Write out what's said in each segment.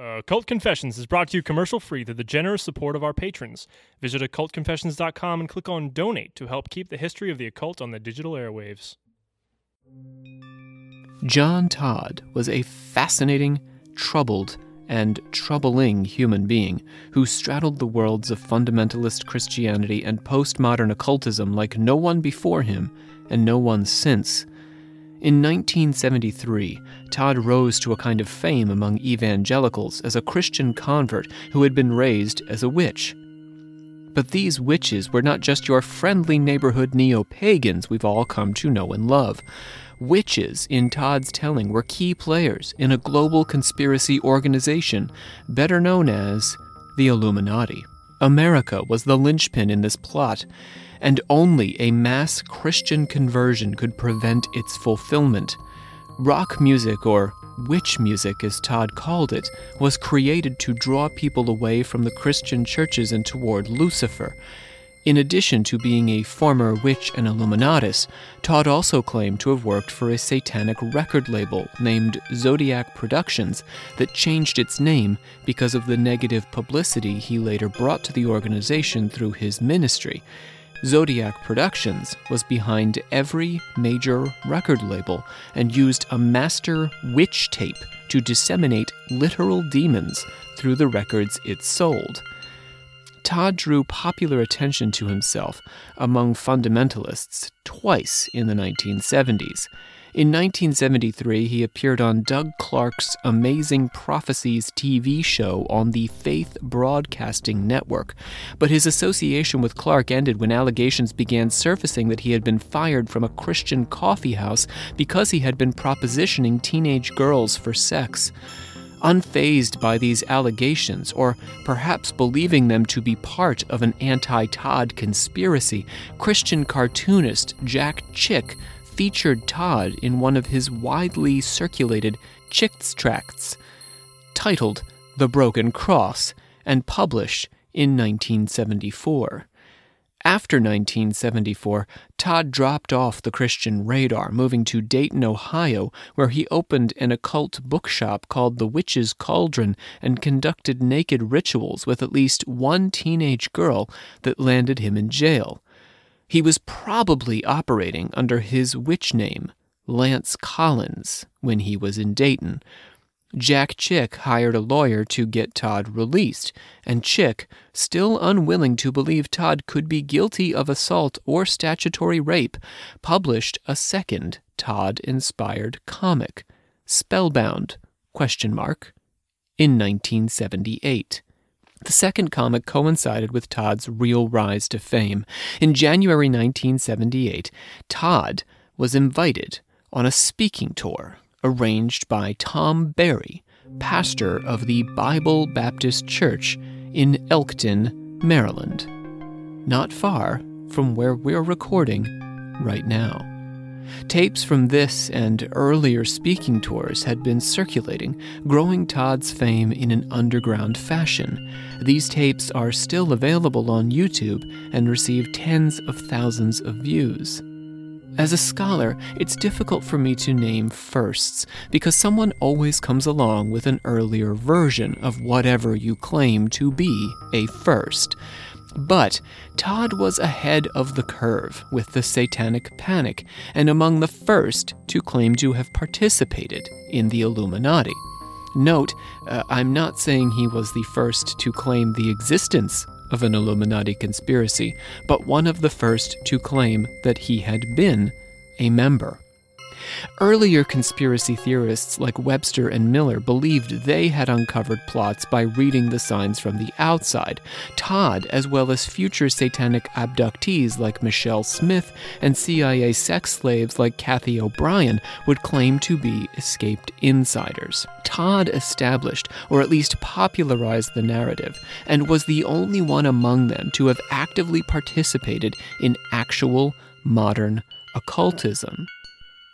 Uh, Cult Confessions is brought to you commercial free through the generous support of our patrons. Visit occultconfessions.com and click on donate to help keep the history of the occult on the digital airwaves. John Todd was a fascinating, troubled, and troubling human being who straddled the worlds of fundamentalist Christianity and postmodern occultism like no one before him and no one since. In 1973, Todd rose to a kind of fame among evangelicals as a Christian convert who had been raised as a witch. But these witches were not just your friendly neighborhood neo pagans we've all come to know and love. Witches, in Todd's telling, were key players in a global conspiracy organization better known as the Illuminati. America was the linchpin in this plot, and only a mass Christian conversion could prevent its fulfillment. Rock music, or witch music as Todd called it, was created to draw people away from the Christian churches and toward Lucifer. In addition to being a former witch and Illuminatus, Todd also claimed to have worked for a satanic record label named Zodiac Productions that changed its name because of the negative publicity he later brought to the organization through his ministry. Zodiac Productions was behind every major record label and used a master witch tape to disseminate literal demons through the records it sold. Todd drew popular attention to himself among fundamentalists twice in the 1970s. In 1973, he appeared on Doug Clark's Amazing Prophecies TV show on the Faith Broadcasting Network. But his association with Clark ended when allegations began surfacing that he had been fired from a Christian coffee house because he had been propositioning teenage girls for sex. Unfazed by these allegations, or perhaps believing them to be part of an anti Todd conspiracy, Christian cartoonist Jack Chick featured Todd in one of his widely circulated Chick's tracts, titled The Broken Cross, and published in 1974. After 1974, Todd dropped off the Christian radar, moving to Dayton, Ohio, where he opened an occult bookshop called The Witch's Cauldron and conducted naked rituals with at least one teenage girl that landed him in jail. He was probably operating under his witch name, Lance Collins, when he was in Dayton. Jack Chick hired a lawyer to get Todd released, and Chick, still unwilling to believe Todd could be guilty of assault or statutory rape, published a second Todd-inspired comic, Spellbound? In 1978. The second comic coincided with Todd's real rise to fame. In January 1978, Todd was invited on a speaking tour arranged by Tom Berry, pastor of the Bible Baptist Church in Elkton, Maryland, not far from where we're recording right now. Tapes from this and earlier speaking tours had been circulating, growing Todd's fame in an underground fashion. These tapes are still available on YouTube and receive tens of thousands of views. As a scholar, it's difficult for me to name firsts because someone always comes along with an earlier version of whatever you claim to be a first. But Todd was ahead of the curve with the Satanic Panic and among the first to claim to have participated in the Illuminati. Note, uh, I'm not saying he was the first to claim the existence of an Illuminati conspiracy, but one of the first to claim that he had been a member. Earlier conspiracy theorists like Webster and Miller believed they had uncovered plots by reading the signs from the outside. Todd, as well as future satanic abductees like Michelle Smith and CIA sex slaves like Cathy O'Brien, would claim to be escaped insiders. Todd established, or at least popularized, the narrative, and was the only one among them to have actively participated in actual modern occultism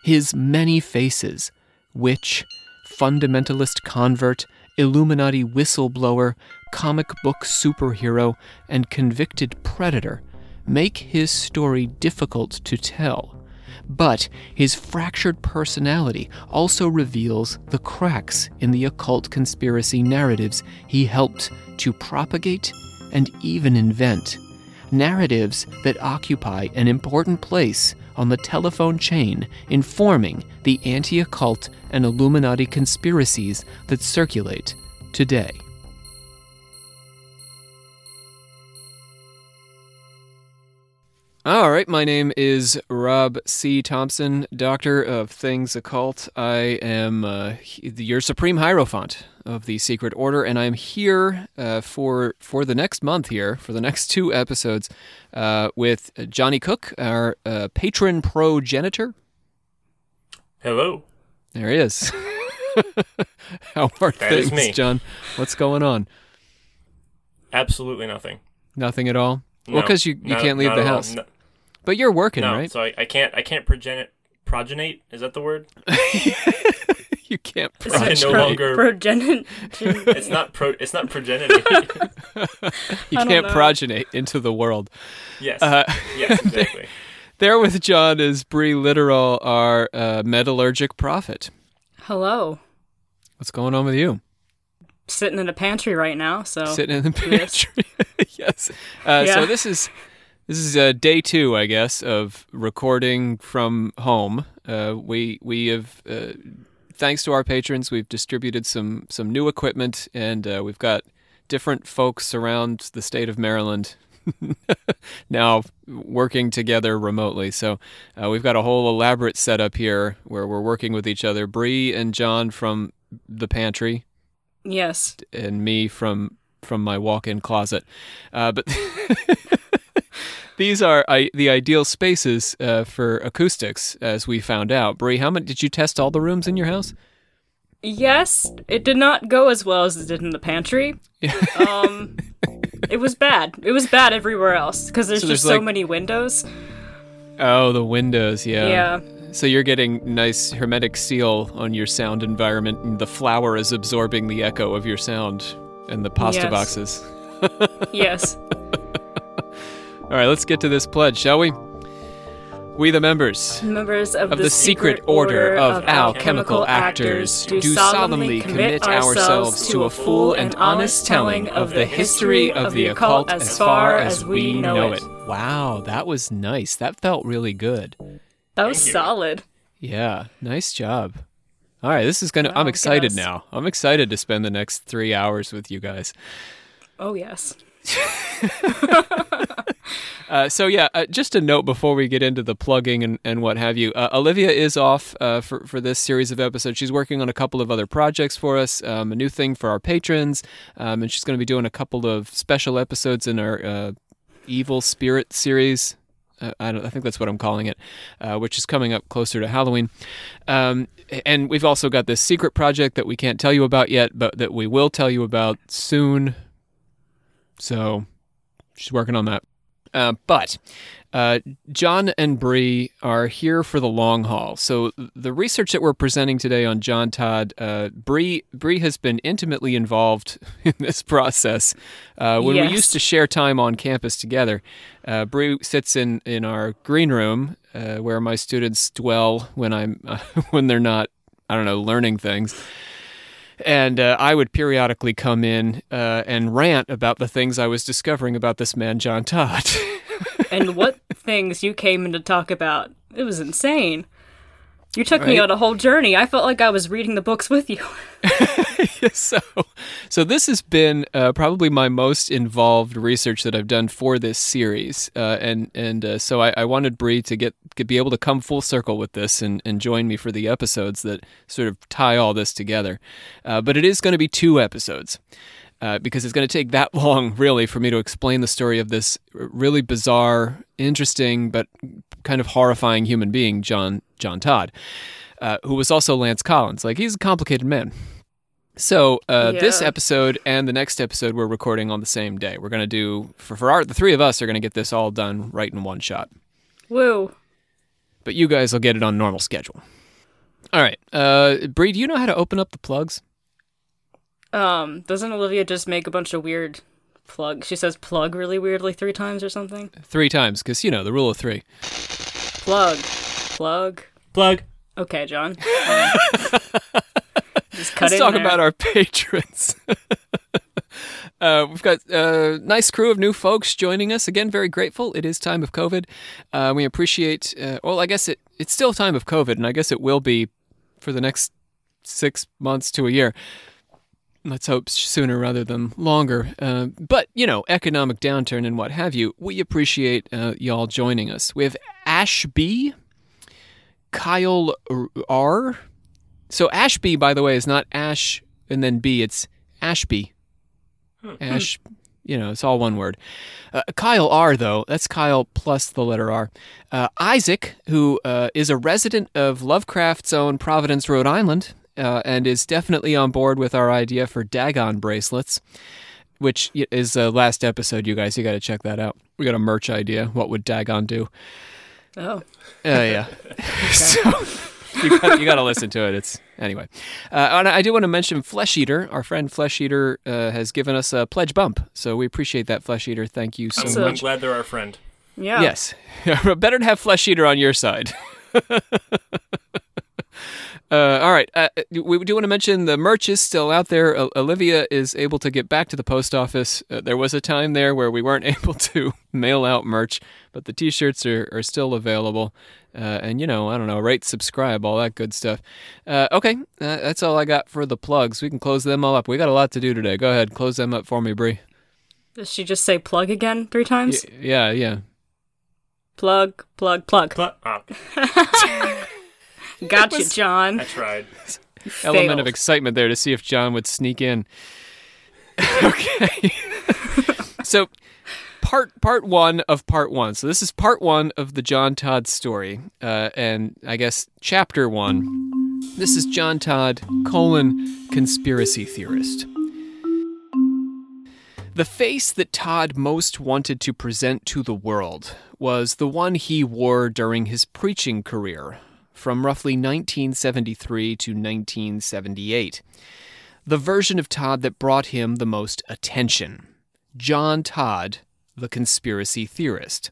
his many faces witch, fundamentalist convert, Illuminati whistleblower, comic book superhero, and convicted predator make his story difficult to tell. But his fractured personality also reveals the cracks in the occult conspiracy narratives he helped to propagate and even invent. Narratives that occupy an important place on the telephone chain informing the anti occult and Illuminati conspiracies that circulate today. All right, my name is Rob C. Thompson, Doctor of Things Occult. I am uh, your Supreme Hierophant of the Secret Order, and I'm here uh, for for the next month here for the next two episodes uh, with Johnny Cook, our uh, patron progenitor. Hello. There he is. How are That things. John? What's going on? Absolutely nothing. Nothing at all. well, No, because you, you not- can't leave the house, No, but you're working, no, right? so I, I can't. I can't progenate. Progenate is that the word? you can't. I progenate. no longer. Progenin. It's not pro. It's not progenitive. You can't know. progenate into the world. yes. Uh, yes. Exactly. there with John is Bree Literal, our uh, metallurgic prophet. Hello. What's going on with you? Sitting in a pantry right now, so Sitting in the pantry. yes. Uh, So this is this is uh, day two, I guess, of recording from home. Uh, we we have. Uh, Thanks to our patrons, we've distributed some some new equipment, and uh, we've got different folks around the state of Maryland now working together remotely. So uh, we've got a whole elaborate setup here where we're working with each other. Bree and John from the pantry, yes. and me from from my walk-in closet. Uh, but these are I, the ideal spaces uh, for acoustics, as we found out. Bree, how many did you test all the rooms in your house? Yes, it did not go as well as it did in the pantry. um, it was bad. It was bad everywhere else because there's So just there's, so many windows. Oh, the windows, yeah. Yeah. So you're getting nice hermetic seal on your sound environment, and the flour is absorbing the echo of your sound and the pasta Yes. boxes. Yes. All right, let's get to this pledge, shall we? We, the members Members of, of the secret order of alchemical actors, do solemnly commit ourselves to a full and honest telling of the history of the occult as far as we know it. Wow, that was nice. That felt really good. That was solid. Yeah, nice job. All right, this is gonna. Wow, I'm excited now. I'm excited to spend the next three hours with you guys. Oh yes. Uh, so yeah, uh, just a note before we get into the plugging and, and what have you. Uh, Olivia is off uh, for for this series of episodes. She's working on a couple of other projects for us, um, a new thing for our patrons, um, and she's going to be doing a couple of special episodes in our uh, Evil Spirit series. I, I think that's what I'm calling it, which is coming up closer to Halloween. Um, and we've also got this secret project that we can't tell you about yet, but that we will tell you about soon. So she's working on that. Uh, but uh, John and Bree are here for the long haul. So the research that we're presenting today on John Todd, uh, Bree Bree has been intimately involved in this process. Uh, when we used to share time on campus together, uh, Bree sits in in our green room uh, where my students dwell when I'm when they're not I don't know learning things. And uh, I would periodically come in uh, and rant about the things I was discovering about this man, John Todd. and what things you came in to talk about. It was insane. You took me on a whole journey. I felt like I was reading the books with you. so, so this has been uh, probably my most involved research that I've done for this series, uh, and and uh, so I, I wanted Bree to get, get be able to come full circle with this and, and join me for the episodes that sort of tie all this together. Uh, but it is going to be two episodes. Uh, because it's going to take that long, really, for me to explain the story of this really bizarre, interesting, but kind of horrifying human being, John John Todd, uh, who was also Lance Collins. Like he's a complicated man. So uh, this episode and the next episode we're recording on the same day. We're gonna do for for our the three of us are gonna get this all done right in one shot. Woo. But you guys will get it on normal schedule. All right, uh, Bree, do you know how to open up the plugs? Um, doesn't Olivia just make a bunch of weird plug? She says plug really weirdly three times or something. Three times, because you know the rule of three. Plug. Plug. Plug. Okay, John. Um, just cut Let's talk there. about our patrons. Uh, we've got a nice crew of new folks joining us. Again, very grateful. It is time of COVID. Uh, we appreciate, uh, well, I guess it, it's still time of COVID, and I guess it will be for the next six months to a year. Let's hope sooner rather than longer. Uh, but, you know, economic downturn and what have you, we appreciate uh, y'all joining us. We have Ash B, Kyle R. So Ashby, by the way, is not Ash and then B, it's Ashby. Ash, you know, it's all one word. Uh, Kyle R, though, that's Kyle plus the letter R. Uh, Isaac, who uh, is a resident of Lovecraft's own Providence, Rhode Island, uh, and is definitely on board with our idea for Dagon bracelets, which is uh, last episode, you guys. You got to check that out. We got a merch idea. What would Dagon do? Oh. Uh, yeah. so you got, you got to listen to it. It's anyway. Uh, and I do want to mention Flesh Eater. Our friend Flesh Eater uh, has given us a pledge bump, so we appreciate that, Flesh Eater. Thank you so I'm, So- I'm much. glad they're our friend. Yeah. Yes, better to have Flesh Eater on your side. Uh, all right. Uh, we do want to mention the merch is still out there. O- Olivia is able to get back to the post office. Uh, there was a time there where we weren't able to mail out merch, but the t shirts are, are still available. Uh, and, you know, I don't know, rate, subscribe, all that good stuff. Uh, okay. Uh, that's all I got for the plugs. We can close them all up. We got a lot to do today. Go ahead. Close them up for me, Bree. Does she just say plug again three Y- times? yeah, yeah. Plug, plug, plug. Pl- oh, Gotcha, was- John. I tried. You element of excitement there to see if John would sneak in. okay. so part part one of part one. So this is part one of the John Todd story, uh, and I guess chapter one. This is John Todd colon conspiracy theorist. The face that Todd most wanted to present to the world was the one he wore during his preaching career, from roughly 1973 to 1978. The version of Todd that brought him the most attention John Todd, the conspiracy theorist.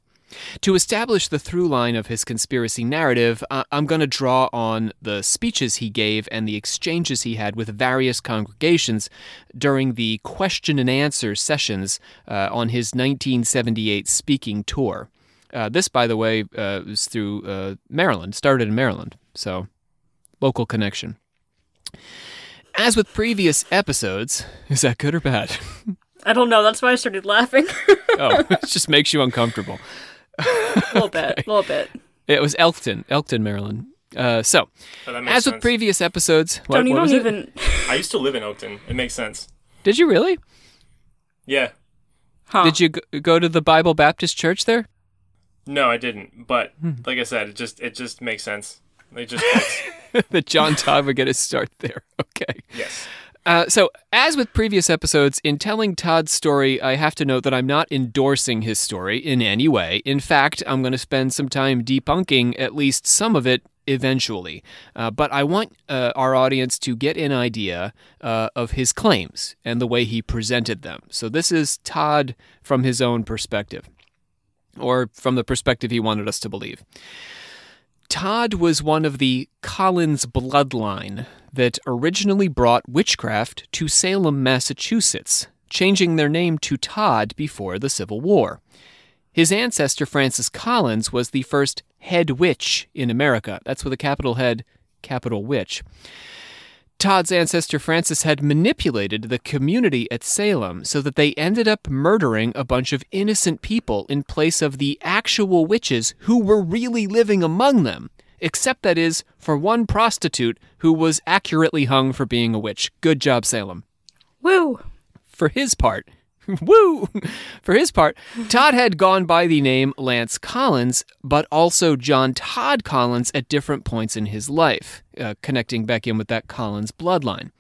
To establish the through line of his conspiracy narrative, I'm going to draw on the speeches he gave and the exchanges he had with various congregations during the question and answer sessions uh, on his 1978 speaking tour. Uh, this, by the way, uh, was through uh, Maryland, started in Maryland, so local connection. As with previous episodes, is that good or bad? I don't know. That's why I started laughing. oh, it just makes you uncomfortable. a little bit. A little bit. It was Elkton, Elkton, Maryland. Uh, so, Oh, that makes as with previous episodes, what, John, you what don't was even. I used to live in Elkton. It makes sense. Did you really? Yeah. Huh. Did you go to the Bible Baptist Church there? No, I didn't. But Hmm. like I said, it just it just makes sense. It just that John Todd would get his start there. Okay. yes. Uh, so, as with previous episodes, in telling Todd's story, I have to note that I'm not endorsing his story in any way. In fact, I'm going to spend some time debunking at least some of it eventually. Uh, but I want uh, our audience to get an idea uh, of his claims and the way he presented them. So, this is Todd from his own perspective, or from the perspective he wanted us to believe. Todd was one of the Collins bloodline that originally brought witchcraft to Salem, Massachusetts, changing their name to Todd before the Civil War. His ancestor, Francis Collins, was the first head witch in America. That's with a capital head, capital witch. Todd's ancestor Francis had manipulated the community at Salem so that they ended up murdering a bunch of innocent people in place of the actual witches who were really living among them, except that is for one prostitute who was accurately hung for being a witch. Good job, Salem Woo. for his part, woo! For his part, Todd had gone by the name Lance Collins, but also John Todd Collins at different points in his life, uh, connecting back in with that Collins bloodline.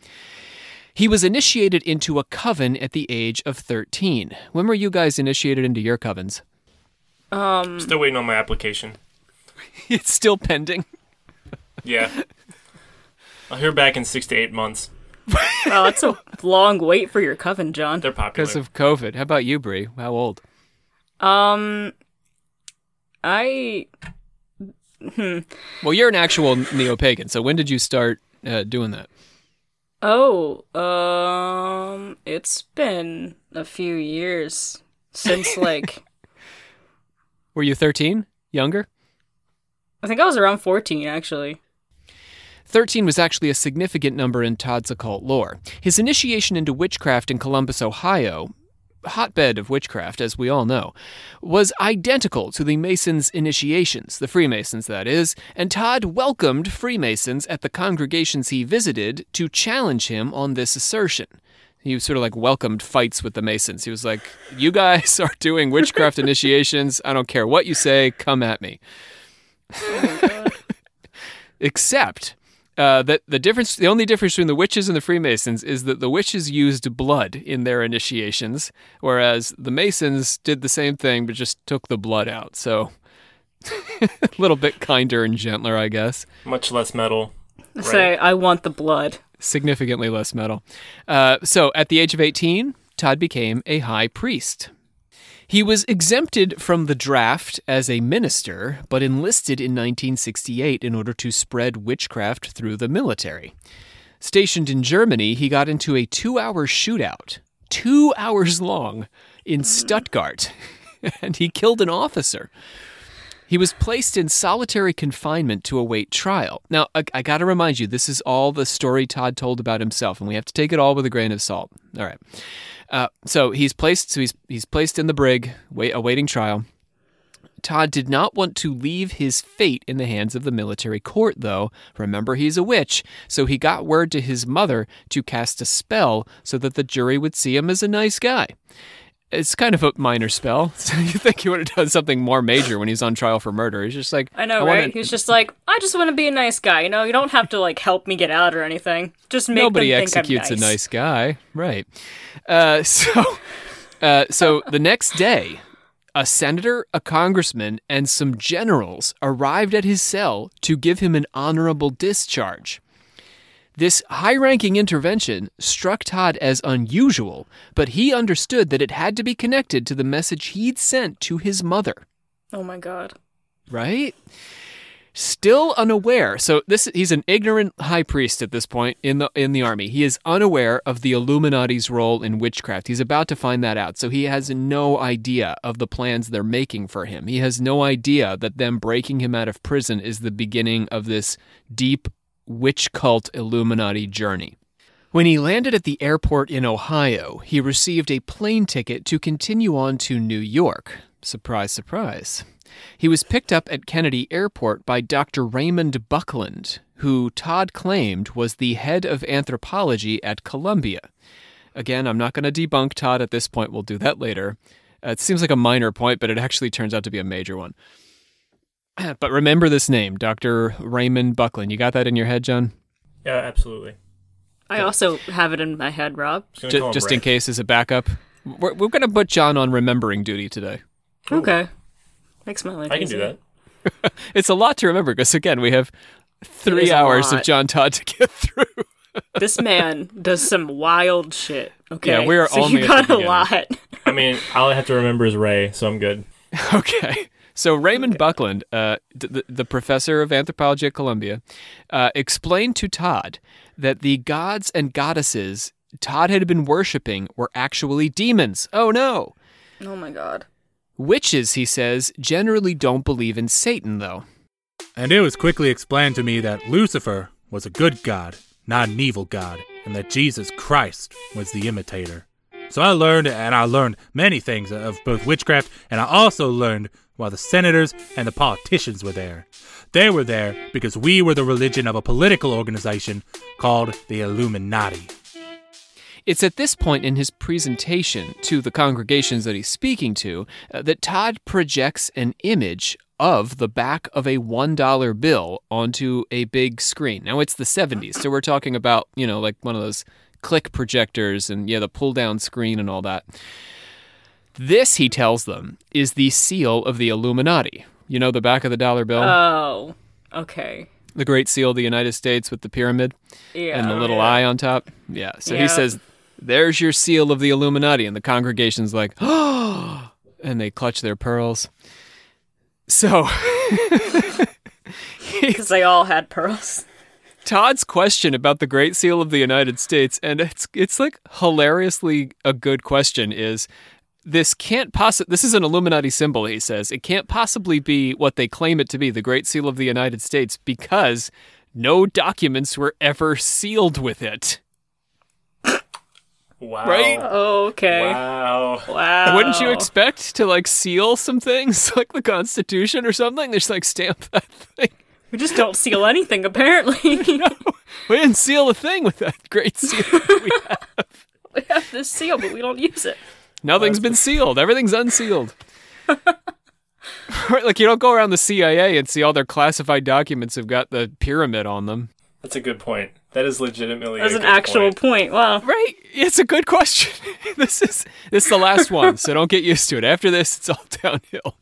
He was initiated into a coven at the age of 13. When were you guys initiated into your covens? Um. Still waiting on my application. It's still pending. Yeah. I'll hear back in six to eight months. Wow, that's a long wait for your coven, John. They're popular. Because of COVID. How about you, Bree? How old? Um, I Well, you're an actual neo pagan. So when did you start uh, doing that? Oh, um, it's been a few years since like Were you 13? Younger? I think I was around 14 actually. 13 was actually a significant number in Todd's occult lore. His initiation into witchcraft in Columbus, Ohio, hotbed of witchcraft, as we all know, was identical to the Masons' initiations, the Freemasons, that is, and Todd welcomed Freemasons at the congregations he visited to challenge him on this assertion. He sort of like welcomed fights with the Masons. He was like, You guys are doing witchcraft initiations. I don't care what you say, come at me. Oh Except uh, that the difference, the only difference between the witches and the Freemasons is that the witches used blood in their initiations, whereas the Masons did the same thing but just took the blood out. So a little bit kinder and gentler, I guess. Much less metal. Say, I want the blood. Significantly less metal. Uh, so at the age of 18, Todd became a high priest. He was exempted from the draft as a minister, but enlisted in 1968 in order to spread witchcraft through the military. Stationed in Germany, he got into a two hour shootout, two hours long, in hmm. Stuttgart, and he killed an officer. He was placed in solitary confinement to await trial. Now, I, I got to remind you, this is all the story Todd told about himself, and we have to take it all with a grain of salt. All right. Uh, so he's placed. So he's he's placed in the brig, wait, awaiting trial. Todd did not want to leave his fate in the hands of the military court, though. Remember, he's a witch, so he got word to his mother to cast a spell so that the jury would see him as a nice guy. It's kind of a minor spell. So you think he would have done something more major when he's on trial for murder? He's just like, I know, wanna- right? He's just like, I just want to be a nice guy. You know, you don't have to like help me get out or anything. Just make Nobody them think executes I'm a nice guy, right? Uh, so, uh, so the next day, a senator, a congressman, and some generals arrived at his cell to give him an honorable discharge. This high ranking intervention struck Todd as unusual, but he understood that it had to be connected to the message he'd sent to his mother Oh my god. right? Still unaware. So this he's an ignorant high priest at this point in the in the army. He is unaware of the Illuminati's role in witchcraft. He's about to find that out. So he has no idea of the plans they're making for him. He has no idea that them breaking him out of prison is the beginning of this deep witch cult Illuminati journey. When he landed at the airport in Ohio, he received a plane ticket to continue on to New York. Surprise, surprise. He was picked up at Kennedy Airport by Dr. Raymond Buckland, who Todd claimed was the head of anthropology at Columbia. Again, I'm not going to debunk Todd at this point. We'll do that later. Uh, it seems like a minor point, but it actually turns out to be a major one. But remember this name, Dr. Raymond Buckland. You got that in your head, John? Yeah, absolutely. I also have it in my head, Rob. Just, gonna Ju- call him just in case as a backup. We're, we're going to put John on remembering duty today. Okay. Makes my life I can do that. It's a lot to remember because, again, we have three hours of. John Todd to get through. This man does some wild shit. Okay. Yeah, we are so only you got a lot. I mean, all I have to remember is Ray, so I'm good. Okay. So Raymond Buckland, uh, the, the professor of anthropology at Columbia, uh, explained to Todd that the gods and goddesses Todd had been worshiping were actually demons. Oh no. Oh my god. Witches, he says, generally don't believe in Satan, though. And it was quickly explained to me that Lucifer was a good god, not an evil god, and that Jesus Christ was the imitator. So I learned, and I learned many things of both witchcraft, and I also learned why the senators and the politicians were there. They were there because we were the religion of a political organization called the Illuminati. It's at this point in his presentation to the congregations that he's speaking to uh, that Todd projects an image of the back of a $1 bill onto a big screen. Now, it's the 70s, so we're talking about, you know, like one of those click projectors and, yeah, the pull down screen and all that. This, he tells them, is the seal of the Illuminati. You know, the back of the dollar bill? Oh. Okay. the Great Seal of the United States with the pyramid? Yeah. and the oh, little eye on top. Yeah. So Yeah. he says, "There's your seal of the Illuminati," and the congregation's like, "Oh!" and they clutch their pearls. So Because they all had pearls. Todd's question about the Great Seal of the United States, and it's it's like hilariously a good question, is this can't possibly this is an Illuminati symbol, he says. It can't possibly be what they claim it to be, the Great Seal of the United States, because no documents were ever sealed with it. Wow. Right? Okay. Wow. Wow. Wouldn't you expect to like seal some things like the Constitution or something? Just like stamp that thing. We just don't seal anything, apparently. no, We didn't seal a thing with that great seal. We have. we have this seal, but we don't use it. Nothing's been sealed. Everything's unsealed. Like you don't go around the CIA and see all their classified documents have got the pyramid on them. That's a good point. That is legitimately That's a an good actual point. point. Wow. Right? It's a good question. this is this is the last one, so don't get used to it. After this, it's all downhill.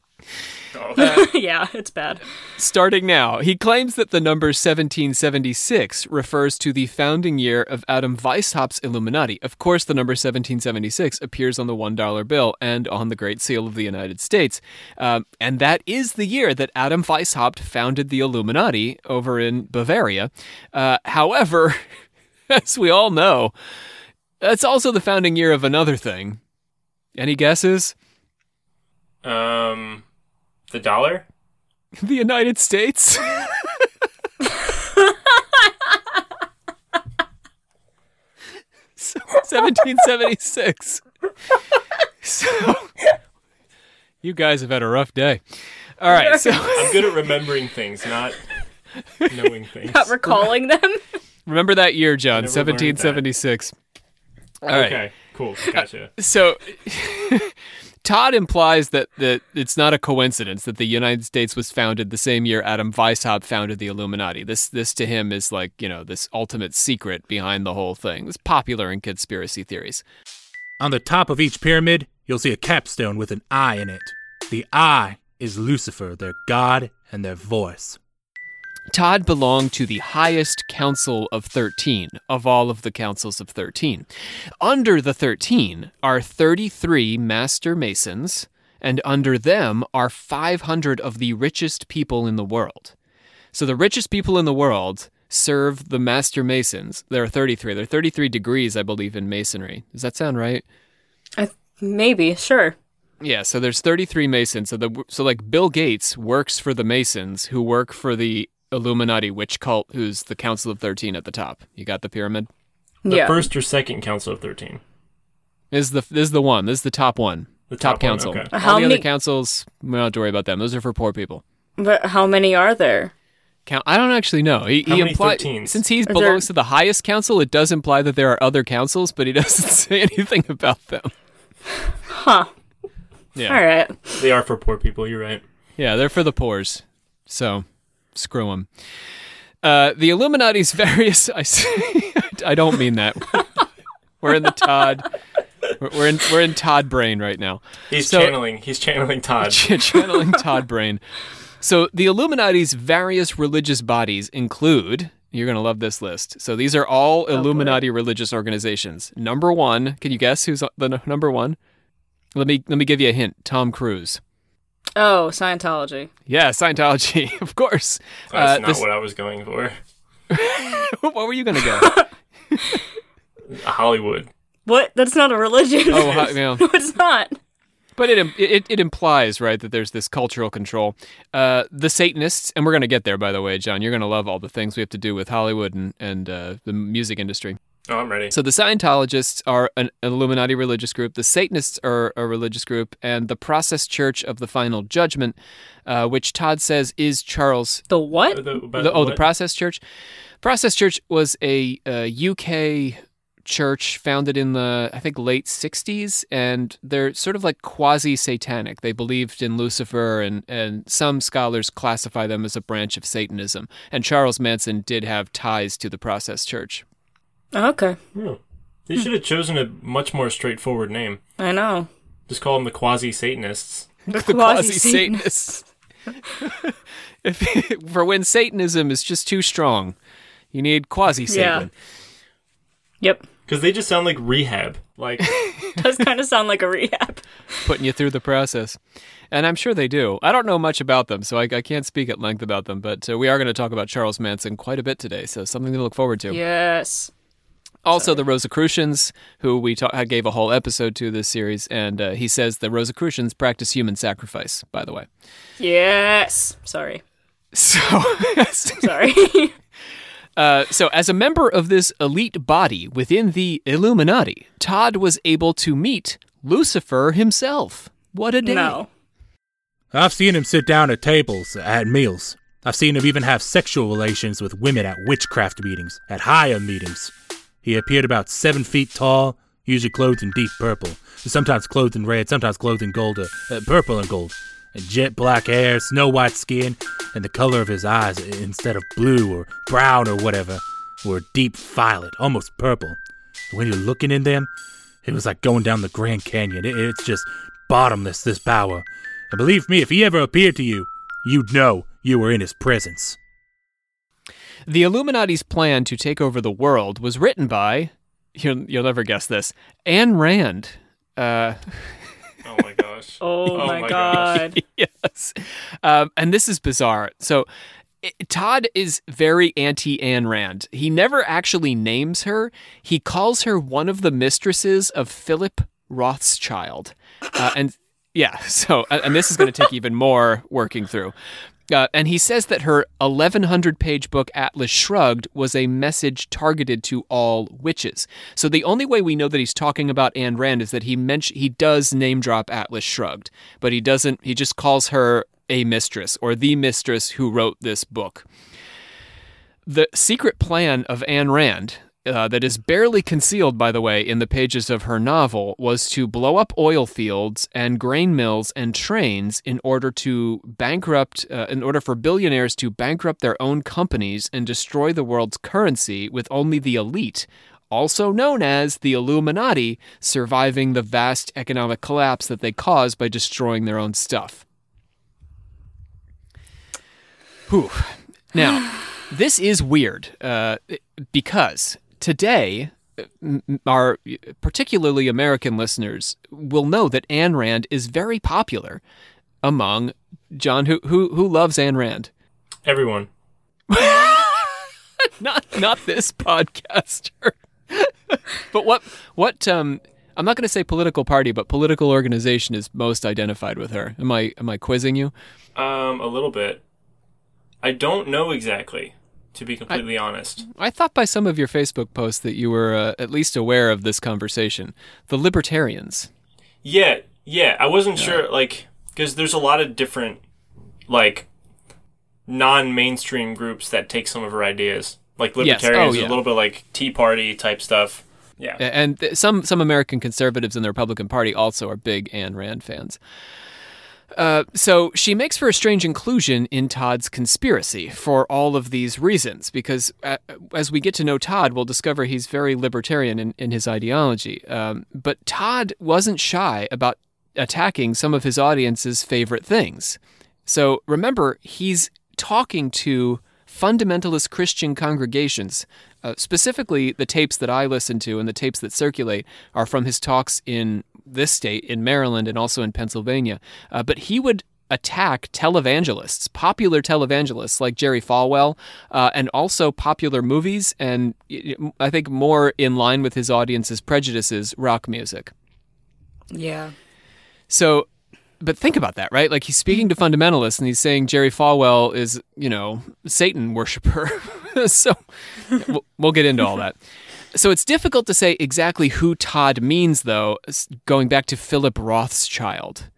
Oh, yeah, it's bad. Starting now, he claims that the number 1776 refers to the founding year of Adam Weishaupt's Illuminati. Of course, the number 1776 appears on the $1 bill and on the Great Seal of the United States. Um, and that is the year that Adam Weishaupt founded the Illuminati over in Bavaria. Uh, however, as we all know, that's also the founding year of another thing. Any guesses? um, the dollar. The United States? So, 1776. So, you guys have had a rough day. All right, so I'm good at remembering things, not knowing things. Not recalling them. remember that year, John, Never learned that. 1776. All right. Okay, cool. Gotcha. Uh, so Todd implies that, that it's not a coincidence that the United States was founded the same year Adam Weishaupt founded the Illuminati. This this to him is like, you know, this ultimate secret behind the whole thing. It's popular in conspiracy theories. On the top of each pyramid, you'll see a capstone with an eye in it. The eye is Lucifer, their god and their voice. Todd belonged to the highest council of 13 of all of the councils of 13. Under the 13 are 33 master masons, and under them are 500 of the richest people in the world. So the richest people in the world serve the master masons. There are 33. There are 33 degrees, I believe, in masonry. Does that sound right? I, maybe, sure. Yeah, so there's 33 Masons. So the so like Bill Gates works for the Masons who work for the Illuminati witch cult who's the Council of 13 at the top. You got the pyramid? The yeah. first or second Council of Thirteen. This is the this is the one. This is the top one. The top, top one, council. okay. All How the many- other councils, we don't have to worry about them. Those are for poor people. But how many are there? Count. I don't actually know. He, How he many implied 13s? since he there- belongs to the highest council, it does imply that there are other councils, but he doesn't say anything about them. Huh. Yeah. All right. They are for poor people. You're right. Yeah, they're for the poors. So, screw them. Uh, the Illuminati's various. I, I don't mean that. We're in the Todd. We're in we're in Todd brain right now. He's So- channeling. He's channeling Todd. Ch- channeling Todd brain. So the Illuminati's various religious bodies include. You're gonna love this list. So these are all Illuminati religious organizations. Number one, can you guess who's the number one? Let me let me give you a hint. Tom Cruise. Oh, Scientology. Yeah, Scientology, of course. That's Uh, not this- what I was going for. what were you gonna go? Hollywood. What? That's not a religion. Oh, hi- yeah. no, it's not. But it, it it implies right that there's this cultural control. Uh, the Satanists, and we're gonna get there. By the way, John, you're gonna love all the things we have to do with Hollywood and and uh, the music industry. Oh, I'm ready. So the Scientologists are an Illuminati religious group. The Satanists are a religious group, and the Process Church of the Final Judgment, uh, which Todd says is Charles The what? The- the, oh, the? Process Church. Process Church was a, uh UK church founded in the I think late '60s, and they're sort of like quasi-satanic. They believed in Lucifer, and and some scholars classify them as a branch of Satanism. And Charles Manson did have ties to the Process Church. Okay. Hmm. They should have chosen a much more straightforward name. I know. Just call them the Quasi Satanists. the quasi-Satanists. quasi-Satanists. if, for when Satanism is just too strong, you need quasi-Satan. Yeah. Yep. Because they just sound like rehab. Like, Does kind of sound like a rehab. putting you through the process. And I'm sure they do. I don't know much about them, so I, I can't speak at length about them. But uh, we are going to talk about Charles Manson quite a bit today, so something to look forward to. Yes. Also, the Rosicrucians, who we ta- I gave a whole episode to this series, and uh, he says the Rosicrucians practice human sacrifice. By the way, Yes. Sorry. so Sorry. uh, so as a member of this elite body within the Illuminati, Todd was able to meet Lucifer himself. What a day! no. I've seen him sit down at tables at meals. I've seen him even have sexual relations with women at witchcraft meetings, at higher meetings. He appeared about seven feet tall, usually clothed in deep purple, sometimes clothed in red, sometimes clothed in gold, uh, uh, purple and gold. And jet black hair, snow white skin, and the color of his eyes, instead of blue or brown or whatever, were deep violet, almost purple. When you're looking in them, it was like going down the Grand Canyon. It- it's just bottomless, this power. And believe me, if he ever appeared to you, you'd know you were in his presence. The Illuminati's plan to take over the world was written by, you'll, you'll never guess this, Ayn Rand. Uh, oh my gosh. Oh, Oh my, my god. yes. Um, and this is bizarre. So, i- Todd is very anti Ayn Rand. He never actually names her, he calls her one of the mistresses of Philip Rothschild. Uh, and yeah, so, and and this is going to take even more working through. Uh, and he says that her 1100 page book Atlas Shrugged was a message targeted to all witches. So the only way we know that he's talking about Ayn Rand is that he mention he does name drop Atlas Shrugged, but he doesn't he just calls her a mistress or the mistress who wrote this book. The secret plan of Ayn Rand, uh, that is barely concealed, by the way, in the pages of her novel, was to blow up oil fields and grain mills and trains in order to bankrupt, uh, in order for billionaires to bankrupt their own companies and destroy the world's currency with only the elite. Also known as the Illuminati, surviving the vast economic collapse that they caused by destroying their own stuff. Whew. Now, this is weird uh, because today, our particularly American listeners will know that Ayn Rand is very popular among John. Who who who loves Ayn Rand? Everyone. Not not this podcaster. but what what um. I'm not going to say political party, but political organization is most identified with her. Am I am I quizzing you? Um, a little bit. I don't know exactly, to be completely honest. I thought by some of your Facebook posts that you were uh, at least aware of this conversation. The libertarians. Yeah, yeah. I wasn't sure, like, because there's a lot of different, like, non-mainstream groups that take some of her ideas. Like Yes. Oh, libertarians, yeah. a little bit like Tea Party type stuff. Yeah. And th- some some American conservatives in the Republican Party also are big Ayn Rand fans. Uh, so she makes for a strange inclusion in Todd's conspiracy for all of these reasons, because uh, as we get to know Todd, we'll discover he's very libertarian in, in his ideology. Um, but Todd wasn't shy about attacking some of his audience's favorite things. So remember, he's talking to fundamentalist Christian congregations. Uh, specifically, the tapes that I listen to and the tapes that circulate are from his talks in this state, in Maryland, and also in Pennsylvania. Uh, but he would attack televangelists, popular televangelists like Jerry Falwell, uh, and also popular movies, and I think more in line with his audience's prejudices, rock music. Yeah. So, but think about that, right? Like he's speaking to fundamentalists and he's saying Jerry Falwell is, you know, Satan worshiper. so we'll, we'll get into all that. So it's difficult to say exactly who Todd means, though, going back to Philip Rothschild.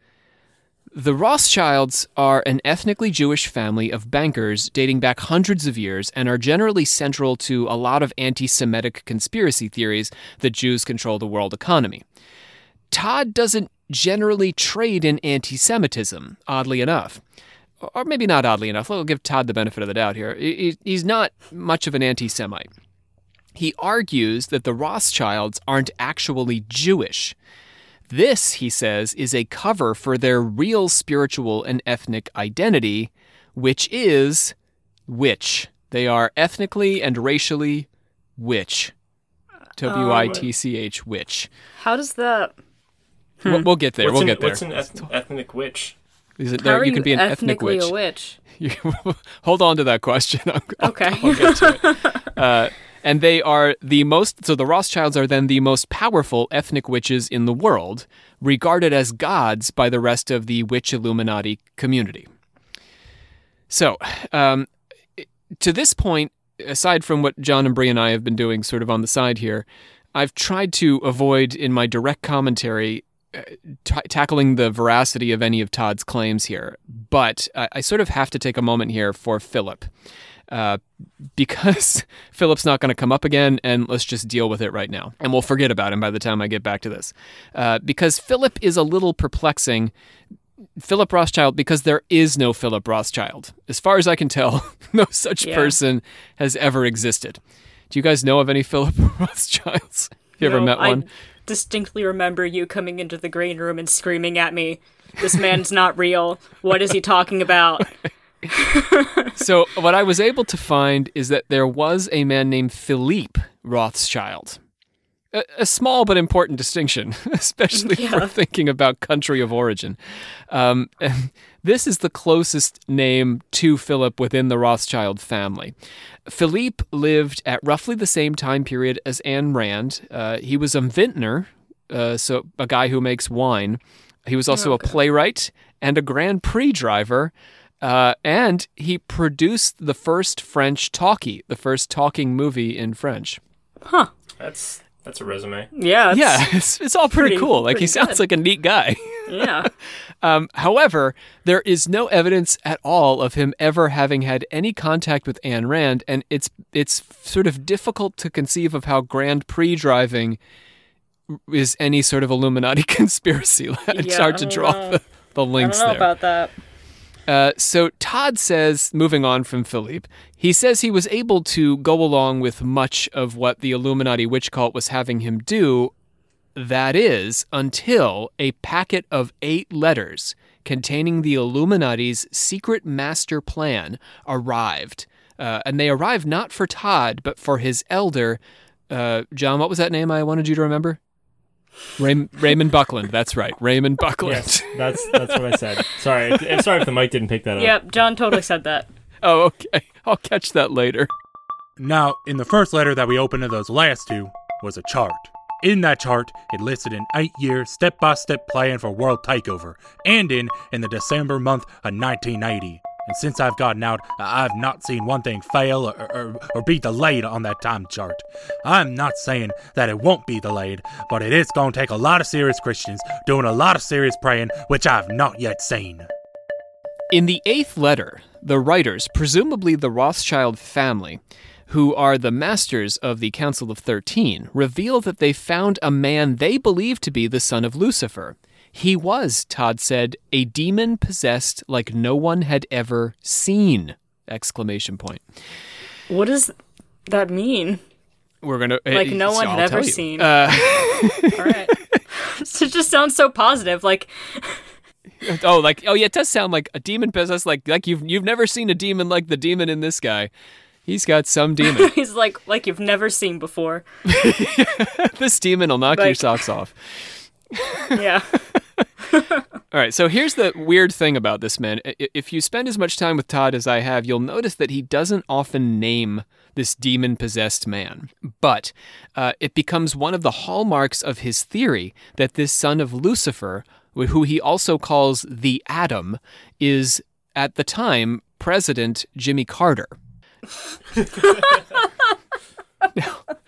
The Rothschilds are an ethnically Jewish family of bankers dating back hundreds of years and are generally central to a lot of anti Semitic conspiracy theories that Jews control the world economy. Todd doesn't generally trade in anti Semitism, oddly enough. Or maybe not oddly enough. We'll give Todd the benefit of the doubt here. He- he- He's not much of an anti Semite. He argues that the Rothschilds aren't actually Jewish. This, he says, is a cover for their real spiritual and ethnic identity, which is witch. They are ethnically and racially witch. W I T C H witch. How does that? We'll, we'll get there. What's we'll an, get there. What's an eth- ethnic witch? Is it there? are You can be an ethnic witch. a witch? You- Hold on to that question. I'll- I'll- Okay. I'll get to it. Uh, and they are the most, so the Rothschilds are then the most powerful ethnic witches in the world, regarded as gods by the rest of the witch Illuminati community. So, um, to this point, aside from what John and Bree and I have been doing sort of on the side here, I've tried to avoid in my direct commentary t- tackling the veracity of any of Todd's claims here. But I, I sort of have to take a moment here for Philip. Uh, because Philip's not going to come up again, and let's just deal with it right now. And we'll forget about him by the time I get back to this. Uh, because Philip is a little perplexing. Philip Rothschild, because there is no Philip Rothschild. As far as I can tell, no such Yeah. person has ever existed. Do you guys know of any Philip Rothschilds? Have You ever No, met one? Distinctly remember you coming into the green room and screaming at me, "This man's not real. What is he talking about?" so what I was able to find is that there was a man named Philippe Rothschild. A, a small but important distinction, especially if we're thinking about country of origin. Um, this is the closest name to Philip within the Rothschild family. Philippe lived at roughly the same time period as Ayn Rand. Uh, he was a vintner, uh, so a guy who makes wine. He was also a playwright and a Grand Prix driver. Uh, and he produced the first French talkie, the first talking movie in French. Huh. That's that's a resume. Yeah. it's- Yeah, it's, it's all pretty, pretty- cool. Like he sounds good. like a neat guy. Yeah. Um, however, there is no evidence at all of him ever having had any contact with Ayn Rand, and it's it's sort of difficult to conceive of how Grand Prix driving is any sort of Illuminati conspiracy. it's Yeah, hard to draw know. the, the I don't links know there. about that. Uh, so Todd says, moving on from Philippe, he says he was able to go along with much of what the Illuminati witch cult was having him do. That is, until a packet of eight letters containing the Illuminati's secret master plan arrived. Uh, and they arrived not for Todd, but for his elder. Uh, John, what was that name I wanted you to remember? Ray- Raymond Buckland. That's right. Raymond Buckland. Yes, that's that's what I said. Sorry, if- sorry if the mic didn't pick that up. Yep. John totally said that. Oh, okay. I'll catch that later. Now, in the first letter that we opened to those last two was a chart. In that chart, it listed an eight year step by step plan for world takeover, ending in the December month of 1980. And since I've gotten out, I've not seen one thing fail or, or, or be delayed on that time chart. I'm not saying that it won't be delayed, but it is going to take a lot of serious Christians doing a lot of serious praying, which I've not yet seen. In the eighth letter, the writers, presumably the Rothschild family, who are the masters of the Council of Thirteen, reveal that they found a man they believe to be the son of Lucifer. He was, Todd said, a demon possessed like no one had ever seen! Exclamation point. What does that mean? We're gonna Like no one had ever seen. Uh, All right. it just sounds so positive. Like oh, like oh yeah, it does sound like a demon possessed like like you've you've never seen a demon like the demon in this guy. He's got some demon. he's like like you've never seen before. this demon will knock your socks off. Yeah. All right, so here's the weird thing about this man. If you spend as much time with Todd as I have, you'll notice that he doesn't often name this demon possessed man. But uh, it becomes one of the hallmarks of his theory that this son of Lucifer, wh- who he also calls the Adam, is at the time President Jimmy Carter. Now,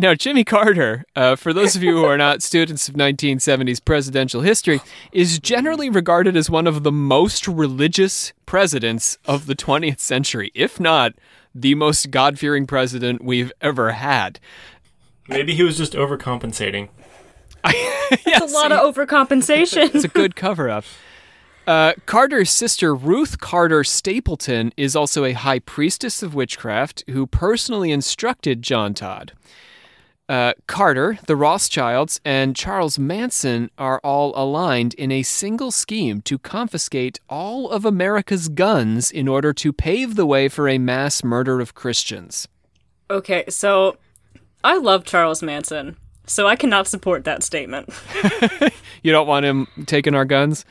Jimmy Carter, uh, for those of you who are not students of 1970s presidential history, is generally regarded as one of the most religious presidents of the 20th century, if not the most God fearing president we've ever had. Maybe he was just overcompensating. yes, A lot of overcompensation. it's a good cover up. Uh, Carter's sister, Ruth Carter Stapleton, is also a high priestess of witchcraft who personally instructed John Todd. Uh, Carter, the Rothschilds, and Charles Manson are all aligned in a single scheme to confiscate all of America's guns in order to pave the way for a mass murder of Christians. Okay, so I love Charles Manson, so I cannot support that statement. You don't want him taking our guns?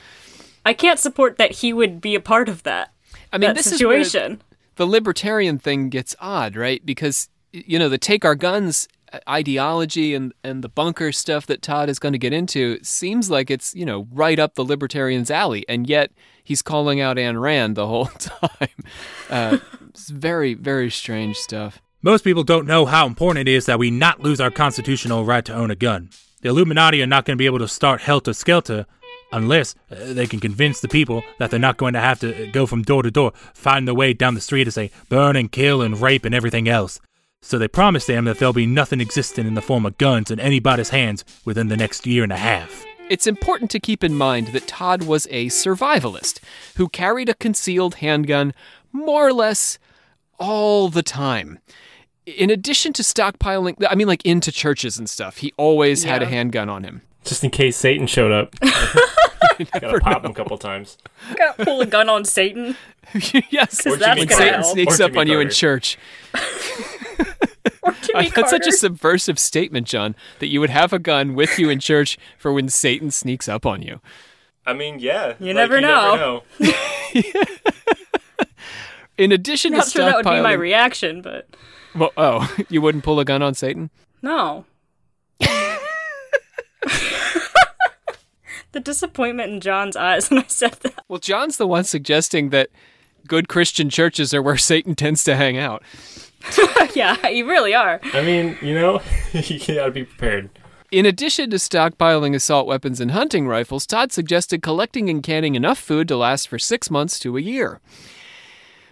I can't support that he would be a part of that. I mean, that this is situation. the libertarian thing gets odd, right? Because you know the take our guns ideology and and the bunker stuff that Todd is going to get into seems like it's you know right up the libertarians' alley, and yet he's calling out Ayn Rand the whole time. Uh, it's very very strange stuff. Most people don't know how important it is that we not lose our constitutional right to own a gun. The Illuminati are not going to be able to start helter skelter unless uh, they can convince the people that they're not going to have to go from door to door, find their way down the street to say burn and kill and rape and everything else. So they promise them that there'll be nothing existing in the form of guns in anybody's hands within the next year and a half. It's important to keep in mind that Todd was a survivalist who carried a concealed handgun more or less all the time. In addition to stockpiling, I mean, like into churches and stuff, he always had a handgun on him. Just in case Satan showed up. Gotta pop him a couple times. Gotta pull a gun on Satan. yes, Or that's Jimmy gonna Satan help. sneaks Or up Jimmy on you in church. Jimmy That's such a subversive statement, John, that you would have a gun with you in church for when Satan sneaks up on you. I mean, yeah. You never know. In addition Not to sure that would be my reaction, but Well, oh, you wouldn't pull a gun on Satan? no. the disappointment in John's eyes when I said that. Well, John's the one suggesting that good Christian churches are where Satan tends to hang out. yeah, you really are. I mean, you know, you gotta be prepared. In addition to stockpiling assault weapons and hunting rifles, Todd suggested collecting and canning enough food to last for six months to a year,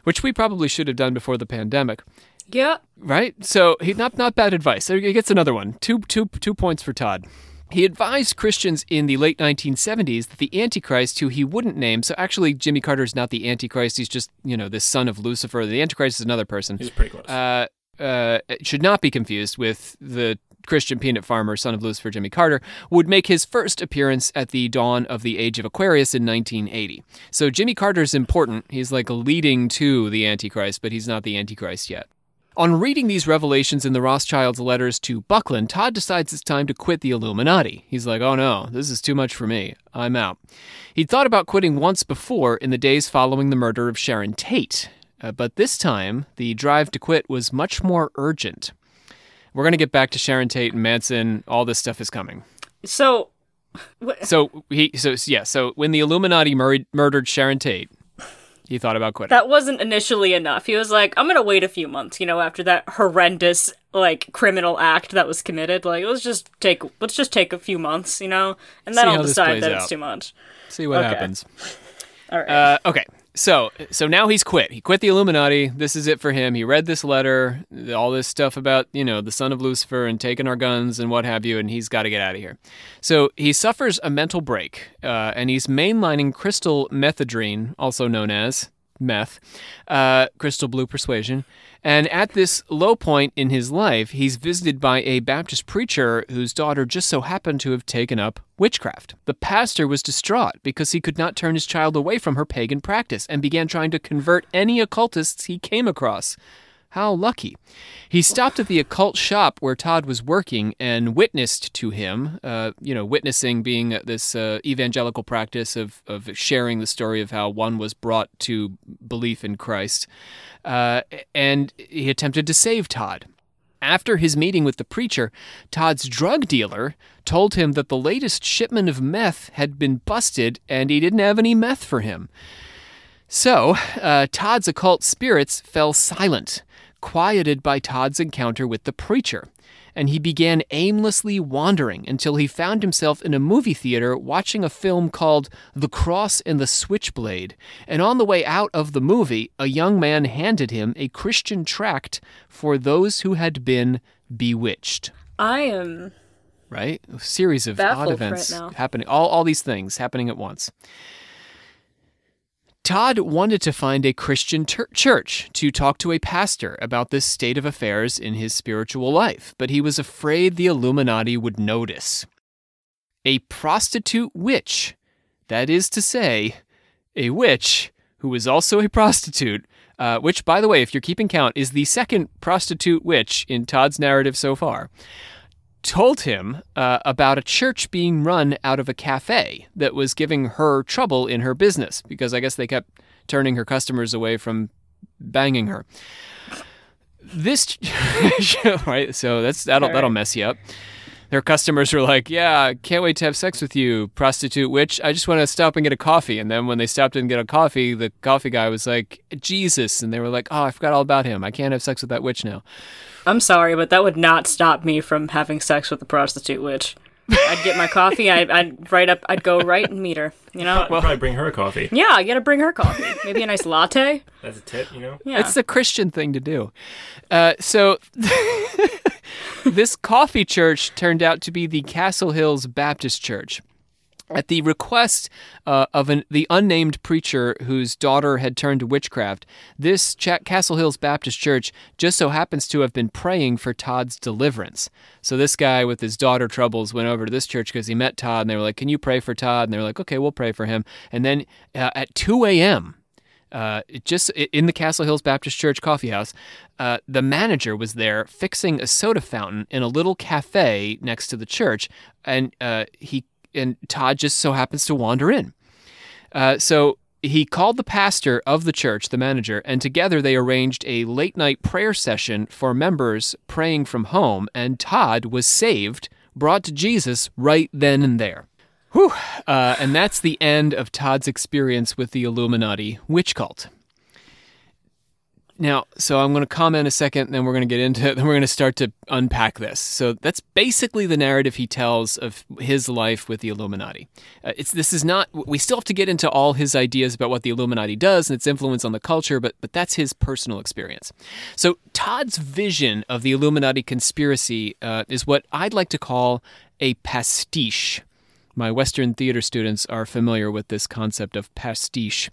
which we probably should have done before the pandemic, Yeah. right? So he not not bad advice. He gets another one. Two two two points for Todd. He advised Christians in the late 1970s that the Antichrist, who he wouldn't name, so actually Jimmy Carter is not the Antichrist, he's just, you know, the son of Lucifer. The Antichrist is another person. He's pretty close. uh, uh, should not be confused with the Christian peanut farmer, son of Lucifer Jimmy Carter, would make his first appearance at the dawn of the age of Aquarius in 1980. So Jimmy Carter's important. He's like leading to the Antichrist, but he's not the Antichrist yet. On reading these revelations in the Rothschilds' letters to Buckland, Todd decides it's time to quit the Illuminati. He's like, oh no, this is too much for me. I'm out. He'd thought about quitting once before in the days following the murder of Sharon Tate, uh, but this time the drive to quit was much more urgent. We're going to get back to Sharon Tate and Manson. All this stuff is coming. So, wh- So he, so yeah, so when the Illuminati mur- murdered Sharon Tate, he thought about quitting. that wasn't initially enough. He was like, I'm gonna wait a few months, you know, after that horrendous, like, criminal act that was committed. Like, let's just take, let's just take a few months, you know? And then See I'll decide that out. it's too much. See what Okay. happens. All right. Uh, okay, so so now he's quit. He quit the Illuminati. This is it for him. He read this letter, all this stuff about you know the son of Lucifer and taking our guns and what have you, and he's got to get out of here. So he suffers a mental break, uh, and he's mainlining crystal Methedrine, also known as meth, uh, crystal blue persuasion. And at this low point in his life, he's visited by a Baptist preacher whose daughter just so happened to have taken up witchcraft. The pastor was distraught because he could not turn his child away from her pagan practice and began trying to convert any occultists he came across. How lucky. He stopped at the occult shop where Todd was working and witnessed to him, uh, you know, witnessing being this uh, evangelical practice of, of sharing the story of how one was brought to belief in Christ. Uh, and he attempted to save Todd. After his meeting with the preacher, Todd's drug dealer told him that the latest shipment of meth had been busted and he didn't have any meth for him. So, uh, Todd's occult spirits fell silent, quieted by Todd's encounter with the preacher, and he began aimlessly wandering until he found himself in a movie theater watching a film called The Cross and the Switchblade. And on the way out of the movie, a young man handed him a Christian tract for those who had been bewitched I am. right? A series of odd events now. happening, all, all these things happening at once. Todd wanted to find a Christian tur- church to talk to a pastor about this state of affairs in his spiritual life, but he was afraid the Illuminati would notice. A prostitute witch, that is to say, a witch who is also a prostitute, uh, which, by the way, if you're keeping count, is the second prostitute witch in Todd's narrative so far, told him uh, about a church being run out of a cafe that was giving her trouble in her business because I guess they kept turning her customers away from banging her. This right, so that's that'll that'll mess you up. Their customers were like, "Yeah, can't wait to have sex with you, prostitute witch. I just want to stop and get a coffee." And then when they stopped and get a coffee, the coffee guy was like, "Jesus," and they were like, "Oh, I forgot all about him. I can't have sex with that witch now." I'm sorry, but that would not stop me from having sex with the prostitute witch. I'd get my coffee. I'd, I'd right up. I'd go right and meet her. You know. I'd probably bring her a coffee. Yeah, I gotta bring her coffee. Maybe a nice latte. That's a tip, you know? Yeah. It's the Christian thing to do. Uh, so, this coffee church turned out to be the Castle Hills Baptist Church. At the request uh, of an, the unnamed preacher whose daughter had turned to witchcraft, this Ch- Castle Hills Baptist Church just so happens to have been praying for Todd's deliverance. So this guy with his daughter troubles went over to this church because he met Todd, and they were like, "Can you pray for Todd?" And they were like, "Okay, we'll pray for him." And then uh, at 2 a.m., uh, just in the Castle Hills Baptist Church coffee house, uh, the manager was there fixing a soda fountain in a little cafe next to the church, and uh, he and Todd just so happens to wander in. Uh, so he called the pastor of the church, the manager, and together they arranged a late night prayer session for members praying from home. And Todd was saved, brought to Jesus right then and there. Whew. Uh, and that's the end of Todd's experience with the Illuminati witch cult. Now, so I'm going to comment a second, then we're going to get into it, then we're going to start to unpack this. So that's basically the narrative he tells of his life with the Illuminati. Uh, it's this is not we still have to get into all his ideas about what the Illuminati does and its influence on the culture, but but that's his personal experience. So Todd's vision of the Illuminati conspiracy uh, is what I'd like to call a pastiche. My Western theater students are familiar with this concept of pastiche,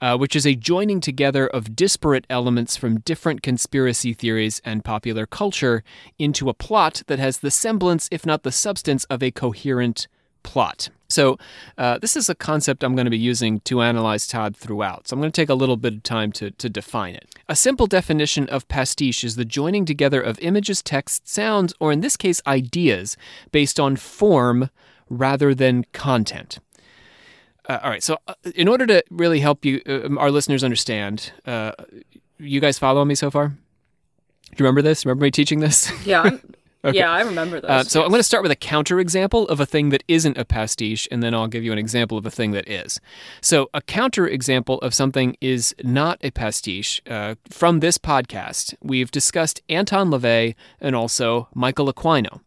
uh, which is a joining together of disparate elements from different conspiracy theories and popular culture into a plot that has the semblance, if not the substance, of a coherent plot. So, uh, this is a concept I'm going to be using to analyze Todd throughout. So, I'm going to take a little bit of time to, to define it. A simple definition of pastiche is the joining together of images, text, sounds, or in this case, ideas based on form rather than content. Uh, all right, so uh, in order to really help you, uh, our listeners understand, uh, you guys follow me so far? Do you remember this? Remember me teaching this? yeah. Okay. Yeah, I remember. Uh, so I'm going to start with a counterexample of a thing that isn't a pastiche, and then I'll give you an example of a thing that is. So a counterexample of something is not a pastiche. Uh, from this podcast, we've discussed Anton LaVey and also Michael Aquino.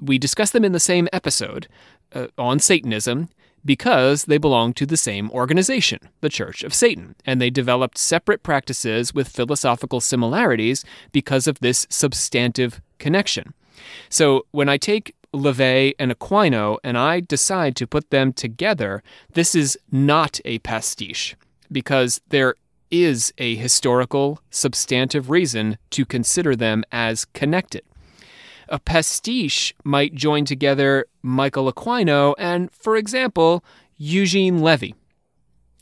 We discuss them in the same episode uh, on Satanism because they belong to the same organization, the Church of Satan, and they developed separate practices with philosophical similarities because of this substantive connection. So when I take LaVey and Aquino and I decide to put them together, this is not a pastiche because there is a historical, substantive reason to consider them as connected. A pastiche might join together Michael Aquino and, for example, Eugene Levy.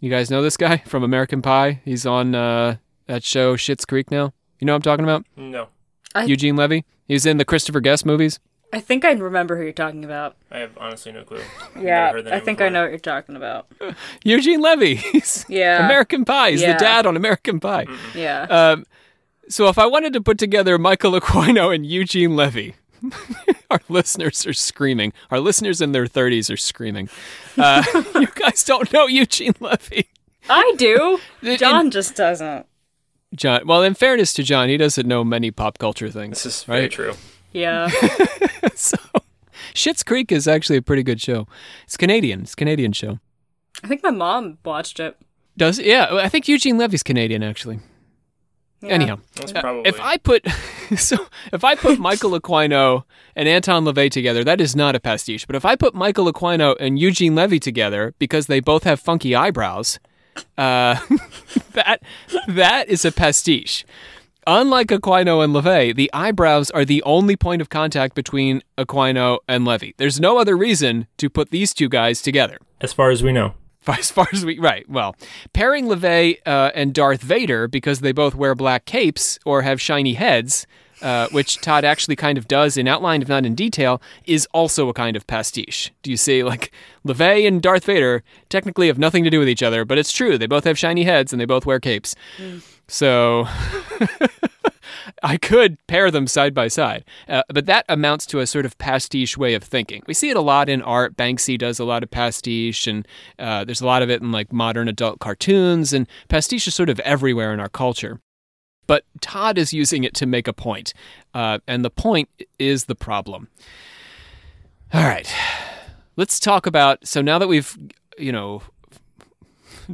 You guys know this guy from American Pie? He's on uh, that show Schitt's Creek now. You know what I'm talking about? No. I- Eugene Levy. He was in the Christopher Guest movies. I think I remember who you're talking about. I have honestly no clue. Yeah, Never heard the I think before. I know what you're talking about. Eugene Levy. Yeah. American Pie. He's Yeah. the dad on American Pie. Yeah. Um, so if I wanted to put together Michael Aquino and Eugene Levy, our listeners are screaming. Our listeners in their 30s are screaming. Uh, you guys don't know Eugene Levy. I do. In- John just doesn't. John. Well, in fairness to John, he doesn't know many pop culture things. This is very Right. true. Yeah. so, Schitt's Creek is actually a pretty good show. It's Canadian. It's a Canadian show. I think my mom watched it. Does it? Yeah, I think Eugene Levy's Canadian actually. Yeah. Anyhow, uh, if I put so if I put Michael Aquino and Anton LaVey together, that is not a pastiche. But if I put Michael Aquino and Eugene Levy together because they both have funky eyebrows, uh, that that is a pastiche. Unlike Aquino and LaVey, the eyebrows are the only point of contact between Aquino and Levy. There's no other reason to put these two guys together. as far as we know. As far as we right, well, pairing LaVey uh, and Darth Vader because they both wear black capes or have shiny heads, uh, which Todd actually kind of does in outline, if not in detail, is also a kind of pastiche. Do you see? Like LaVey and Darth Vader technically have nothing to do with each other, but it's true. They both have shiny heads and they both wear capes. So I could pair them side by side, uh, but that amounts to a sort of pastiche way of thinking. We see it a lot in art. Banksy does a lot of pastiche, and uh, there's a lot of it in like modern adult cartoons, and pastiche is sort of everywhere in our culture. But Todd is using it to make a point, uh, and the point is the problem. All right, let's talk about. So now that we've, you know,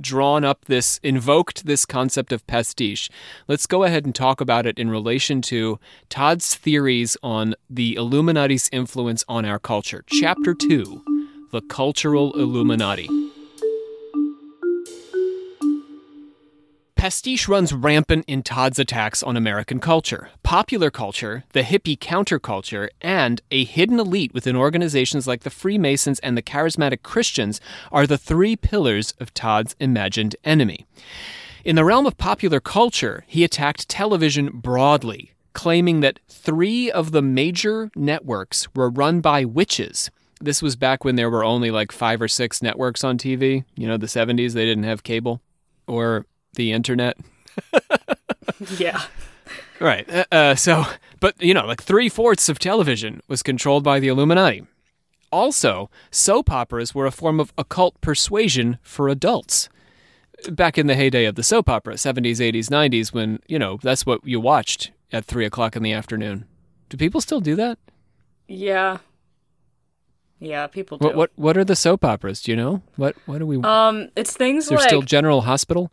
drawn up this, invoked this concept of pastiche, let's go ahead and talk about it in relation to Todd's theories on the Illuminati's influence on our culture. Chapter 2 The Cultural Illuminati. Pastiche runs rampant in Todd's attacks on American culture. Popular culture, the hippie counterculture, and a hidden elite within organizations like the Freemasons and the Charismatic Christians are the three pillars of Todd's imagined enemy. In the realm of popular culture, he attacked television broadly, claiming that three of the major networks were run by witches. This was back when there were only like five or six networks on TV. You know, the 70s, they didn't have cable or the internet. Yeah. Right. Uh, uh, so, but you know, like three fourths of television was controlled by the Illuminati. Also, soap operas were a form of occult persuasion for adults. Back in the heyday of the soap opera, 70s, 80s, 90s, when, you know, that's what you watched at three o'clock in the afternoon. Do people still do that? Yeah. Yeah, people do. What, what What are the soap operas? Do you know? What What do we? Um, it's things is there like still General Hospital?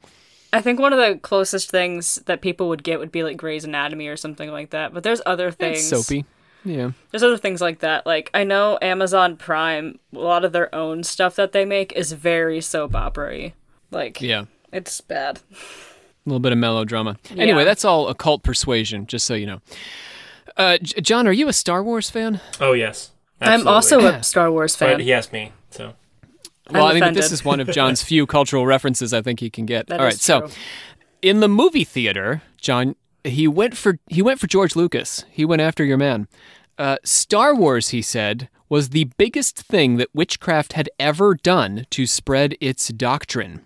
I think one of the closest things that people would get would be like Grey's Anatomy or something like that. But there's other things. It's soapy. Yeah. There's other things like that. Like I know Amazon Prime, a lot of their own stuff that they make is very soap opera-y. Like Yeah. it's bad. A little bit of melodrama. Anyway, that's all occult persuasion, just so you know. Uh, J- John, are you a Star Wars fan? Oh yes. I'm also a Star Wars fan. But he asked me, so Well, I I'm mean, this is one of John's few cultural references I think he can get. That All is right, so in the movie theater, John, he went for he went for George Lucas. He went after your man. Uh, Star Wars, he said, was the biggest thing that witchcraft had ever done to spread its doctrine.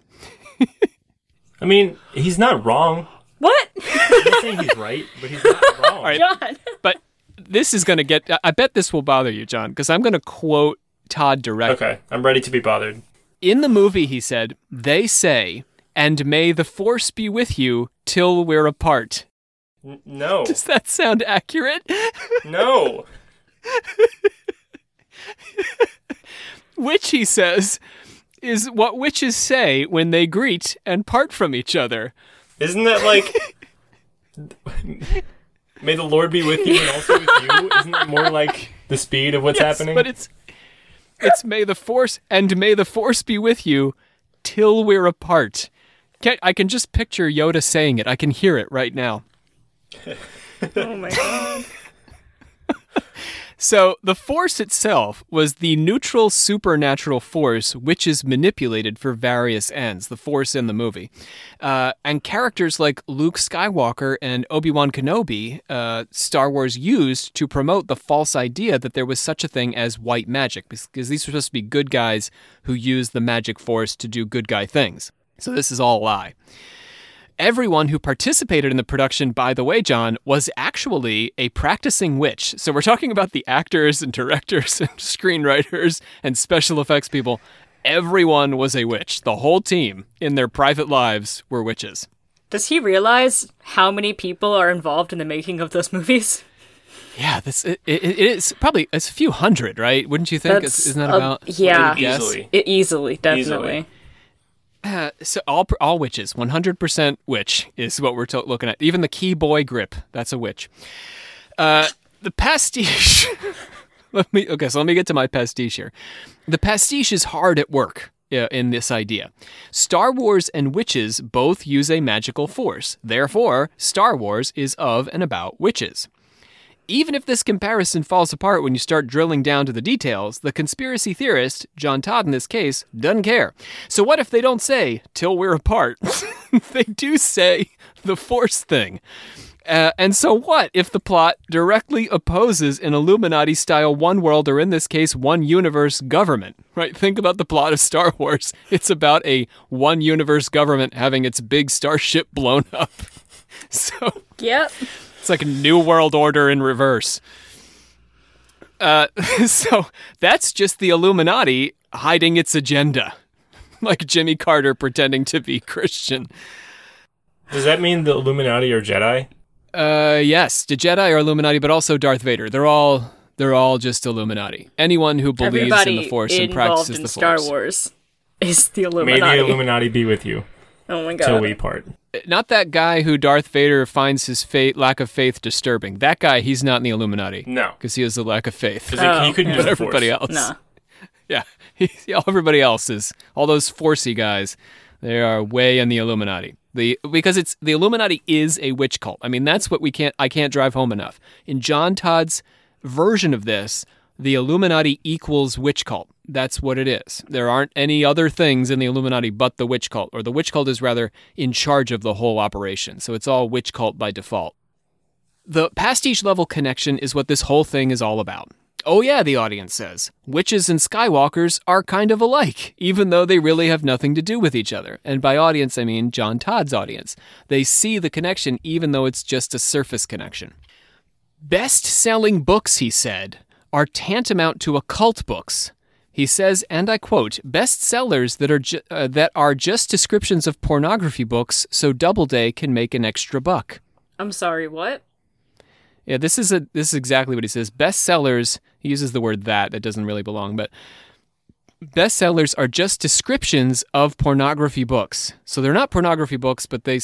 I mean, he's not wrong. What? I'm not saying he's right, but he's not wrong. right. John. But this is going to get. I bet this will bother you, John, because I'm going to quote Todd directly. Okay, I'm ready to be bothered. In the movie, he said, "They say." And may the force be with you till we're apart. N- no, Does that sound accurate? no. Which, he says, is what witches say when they greet and part from each other. Isn't that like? May the Lord be with you and also with you. Isn't that more like the speed of what's Yes, happening? But it's it's may the force and may the force be with you till we're apart. Can, I can just picture Yoda saying it. I can hear it right now. Oh my god. So the force itself was the neutral supernatural force which is manipulated for various ends. The force in the movie, uh, and characters like Luke Skywalker and Obi Wan Kenobi, uh, Star Wars used to promote the false idea that there was such a thing as white magic, because these were supposed to be good guys who used the magic force to do good guy things. So this is all a lie. Everyone who participated in the production, by the way, John, was actually a practicing witch. So we're talking about the actors and directors and screenwriters and special effects people. Everyone was a witch. The whole team, in their private lives, were witches. Does he realize how many people are involved in the making of those movies? Yeah, this it, it, it is probably it's a few hundred, right? Wouldn't you think? That's Isn't that a- about yeah. Easily. It easily, definitely. Easily. Uh, so all all witches, one hundred percent witch is what we're to- looking at. Even the key boy grip, that's a witch. Uh, the pastiche. let me okay. So let me get to my pastiche here. The pastiche is hard at work uh, in this idea. Star Wars and witches both use a magical force. Therefore, Star Wars is of and about witches. Even if this comparison falls apart when you start drilling down to the details, the conspiracy theorist, John Todd in this case, doesn't care. So what if they don't say, till we're apart? they do say the force thing. Uh, and so what if the plot directly opposes an Illuminati style one world, or in this case, one universe government? Right? Think about the plot of Star Wars. It's about a one universe government having its big starship blown up. So Yep. It's like a new world order in reverse. Uh, so that's just the Illuminati hiding its agenda, like Jimmy Carter pretending to be Christian. Does that mean the Illuminati are Jedi? Uh, yes, the Jedi are Illuminati, but also Darth Vader. They're all they're all just Illuminati. Anyone who believes Everybody in the Force and involved practices in the Star Force. Wars is the Illuminati. May the Illuminati be with you oh my till god. we part. Not that guy who Darth Vader finds his faith, lack of faith disturbing. That guy, he's not in the Illuminati No, because he has a lack of faith. because Oh, he couldn't But use the everybody Force. else, Nah. Yeah, he, everybody else is all those Forcey guys. They are way in the Illuminati. The because it's the Illuminati is a witch cult. I mean, that's what we can't. I can't drive home enough. In John Todd's version of this, the Illuminati equals witch cult. That's what it is. There aren't any other things in the Illuminati but the witch cult, or the witch cult is rather in charge of the whole operation. So it's all witch cult by default. The pastiche level connection is what this whole thing is all about. Oh, yeah, the audience says. Witches and Skywalkers are kind of alike, even though they really have nothing to do with each other. And by audience, I mean John Todd's audience. They see the connection, even though it's just a surface connection. Best selling books, he said, are tantamount to occult books. He says, and I quote, bestsellers that are ju- uh, that are just descriptions of pornography books, so Doubleday can make an extra buck. I'm sorry, what? Yeah, this is a this is exactly what he says. Bestsellers, he uses the word that that doesn't really belong, but bestsellers are just descriptions of pornography books. So they're not pornography books, but they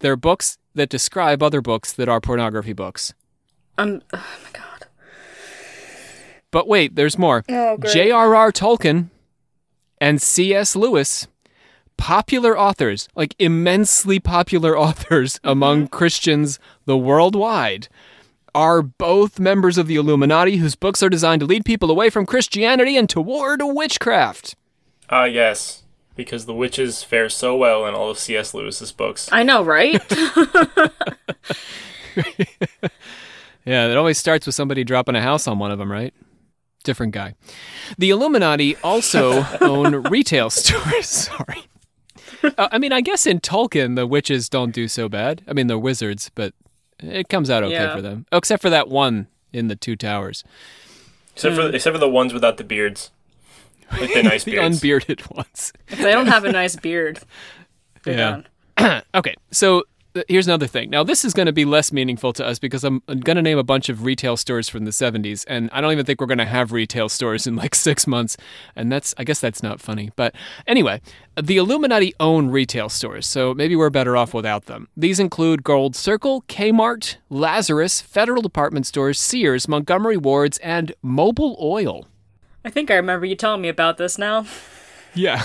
they're books that describe other books that are pornography books. I'm oh my god. But wait, there's more. Oh. J.R.R. Tolkien and C.S. Lewis, popular authors, like immensely popular authors among Christians the worldwide, are both members of the Illuminati whose books are designed to lead people away from Christianity and toward witchcraft. Ah, yes, because the witches fare so well in all of C.S. Lewis's books. I know, right? Yeah, it always starts with somebody dropping a house on one of them, right? Different guy. The Illuminati also own retail stores. Sorry. Uh, I mean, I guess in Tolkien, the witches don't do so bad. I mean, they're wizards, but it comes out okay Yeah. for them. Oh, except for that one in the Two Towers. Except for except for the ones without the beards, like the nice The beards. unbearded ones. if they don't have a nice beard, they're Yeah. done. okay, so th- here's another thing. Now, this is going to be less meaningful to us because I'm, I'm going to name a bunch of retail stores from the 70s, and I don't even think we're going to have retail stores in like six months. And that's, I guess that's not funny. But anyway, the Illuminati own retail stores, so maybe we're better off without them. These include Gold Circle, Kmart, Lazarus, Federal Department Stores, Sears, Montgomery Wards, and Mobil Oil. I think I remember you telling me about this now. Yeah,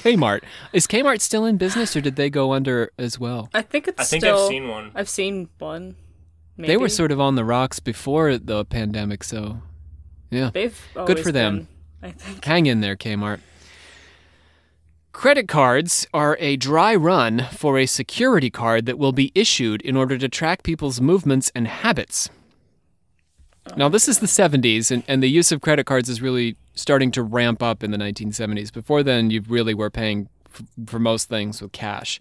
Kmart. Is Kmart still in business, or did they go under as well? I think it's I think still. I've seen one. I've seen one. Maybe. They were sort of on the rocks before the pandemic, so yeah. They've Good for them. been, I think. Hang in there, Kmart. Credit cards are a dry run for a security card that will be issued in order to track people's movements and habits. Now, this is the 70s, and, and the use of credit cards is really starting to ramp up in the 1970s. Before then, you really were paying f- for most things with cash.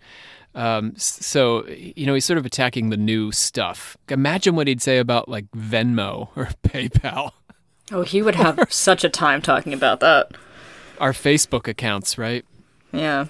Um, so, you know, he's sort of attacking the new stuff. Imagine what he'd say about like Venmo or PayPal, Oh, he would have such a time talking about that. our Facebook accounts, right? Yeah.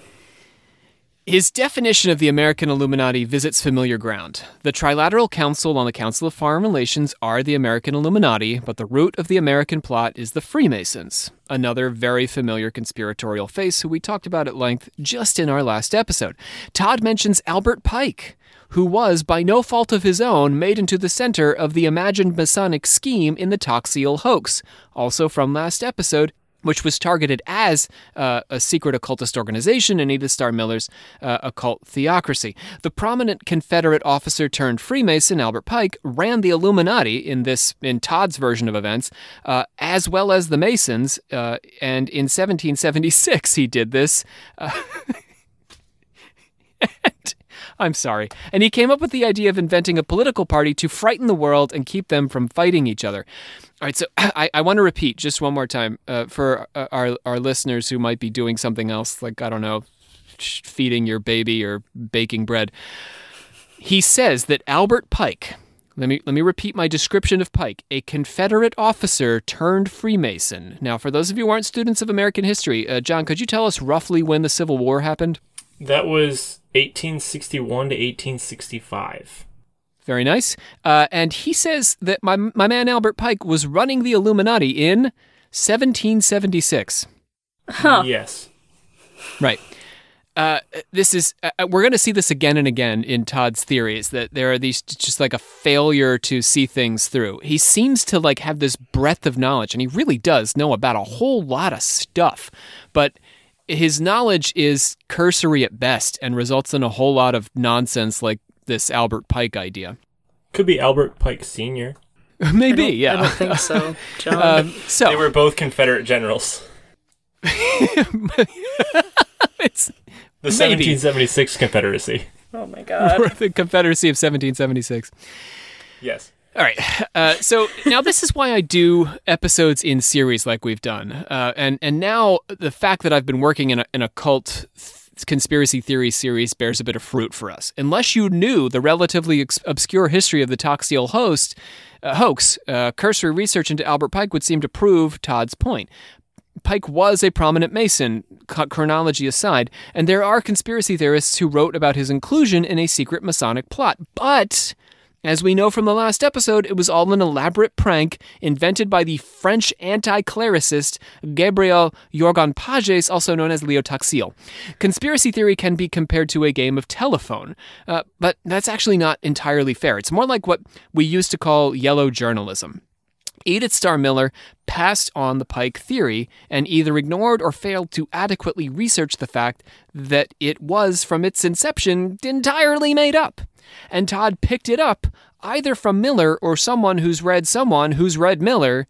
His definition of the American Illuminati visits familiar ground. The Trilateral Council on the Council of Foreign Relations are the American Illuminati, but the root of the American plot is the Freemasons, another very familiar conspiratorial face who we talked about at length just in our last episode. Todd mentions Albert Pike, who was, by no fault of his own, made into the center of the imagined Masonic scheme in the Taxil hoax. Also from last episode, which was targeted as uh, a secret occultist organization in Edith Starr Miller's uh, occult theocracy. The prominent Confederate officer turned Freemason Albert Pike ran the Illuminati in this in Todd's version of events, uh, as well as the Masons. Uh, and in 1776, he did this. Uh, and- I'm sorry. And he came up with the idea of inventing a political party to frighten the world and keep them from fighting each other. All right, so I, I want to repeat just one more time uh, for uh, our, our listeners who might be doing something else, like, I don't know, feeding your baby or baking bread. He says that Albert Pike, let me, let me repeat my description of Pike, a Confederate officer turned Freemason. Now, for those of you who aren't students of American history, uh, John, could you tell us roughly when the Civil War happened? That was 1861 to 1865. Very nice. Uh, and he says that my, my man Albert Pike was running the Illuminati in 1776. Huh. Yes. Right. Uh, this is uh, we're going to see this again and again in Todd's theories that there are these just like a failure to see things through. He seems to like have this breadth of knowledge, and he really does know about a whole lot of stuff, but his knowledge is cursory at best and results in a whole lot of nonsense like this Albert Pike idea. Could be Albert Pike Sr. Maybe, I yeah. don't think so, John. Um, so They were both Confederate generals. it's The Maybe. 1776 Confederacy. oh my god. the Confederacy of 1776. Yes. All right. Uh, so now this is why I do episodes in series like we've done, uh, and and now the fact that I've been working in a, in a cult th- conspiracy theory series bears a bit of fruit for us. Unless you knew the relatively ex- obscure history of the Taxil host uh, hoax, uh, cursory research into Albert Pike would seem to prove Todd's point. Pike was a prominent Mason, chronology aside, and there are conspiracy theorists who wrote about his inclusion in a secret Masonic plot. But, as we know from the last episode, it was all an elaborate prank invented by the French anti clericist Gabriel Jogand-Pagès, also known as Leo Taxil. Conspiracy theory can be compared to a game of telephone, uh, but that's actually not entirely fair. It's more like what we used to call yellow journalism. Edith Starr Miller passed on the Pike theory and either ignored or failed to adequately research the fact that it was, from its inception, entirely made up. And Todd picked it up either from Miller or someone who's read someone who's read Miller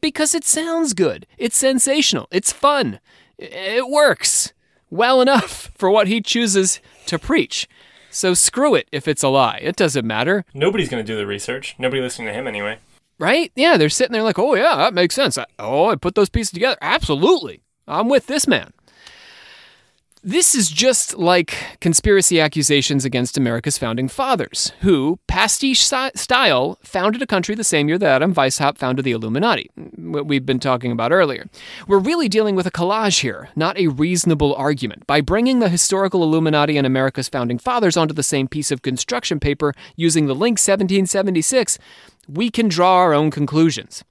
because it sounds good. It's sensational. It's fun. It works well enough for what he chooses to preach. So screw it if it's a lie. It doesn't matter. Nobody's going to do the research. Nobody listening to him anyway. Right? Yeah, they're sitting there like, oh, yeah, that makes sense. I, oh, I put those pieces together. Absolutely. I'm with this man. This is just like conspiracy accusations against America's founding fathers, who, pastiche style, founded a country the same year that Adam Weishaupt founded the Illuminati, what we've been talking about earlier. We're really dealing with a collage here, not a reasonable argument. By bringing the historical Illuminati and America's founding fathers onto the same piece of construction paper using the link 1776, we can draw our own conclusions.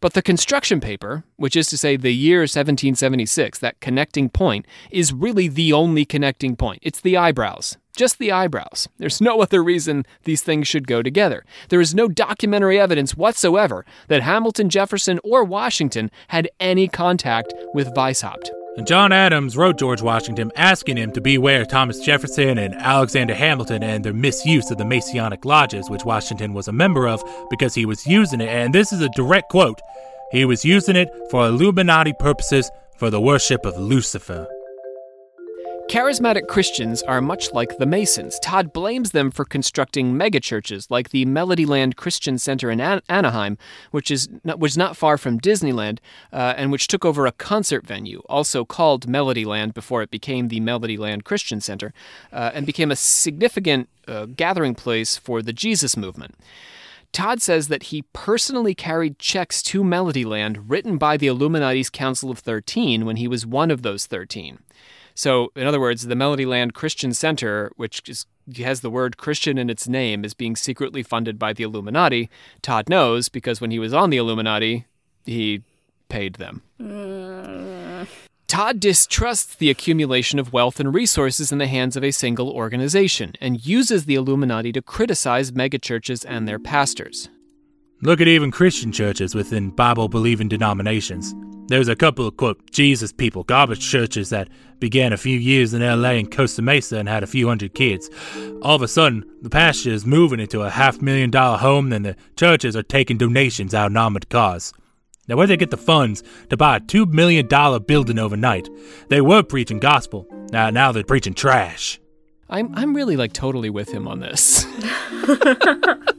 But the construction paper, which is to say the year 1776, that connecting point, is really the only connecting point. It's the eyebrows. Just the eyebrows. There's no other reason these things should go together. There is no documentary evidence whatsoever that Hamilton, Jefferson, or Washington had any contact with Weishaupt. And John Adams wrote George Washington asking him to beware Thomas Jefferson and Alexander Hamilton and their misuse of the Masonic lodges, which Washington was a member of, because he was using it, and this is a direct quote he was using it for Illuminati purposes for the worship of Lucifer. Charismatic Christians are much like the Masons. Todd blames them for constructing megachurches like the Melodyland Christian Center in An- Anaheim, which is not, was not far from Disneyland, uh, and which took over a concert venue, also called Melodyland before it became the Melodyland Christian Center, uh, and became a significant uh, gathering place for the Jesus movement. Todd says that he personally carried checks to Melodyland written by the Illuminati's Council of Thirteen when he was one of those 13. So, in other words, the Melodyland Christian Center, which is, has the word Christian in its name, is being secretly funded by the Illuminati. Todd knows because when he was on the Illuminati, he paid them. Todd distrusts the accumulation of wealth and resources in the hands of a single organization and uses the Illuminati to criticize megachurches and their pastors. Look at even Christian churches within Bible believing denominations. There's a couple of, quote, Jesus people, garbage churches that began a few years in LA and Costa Mesa and had a few hundred kids. All of a sudden, the pastor is moving into a half million dollar home, and the churches are taking donations out in armored cars. Now, where they get the funds to buy a $2 million building overnight? They were preaching gospel. Now, now they're preaching trash. I'm I'm really like totally with him on this.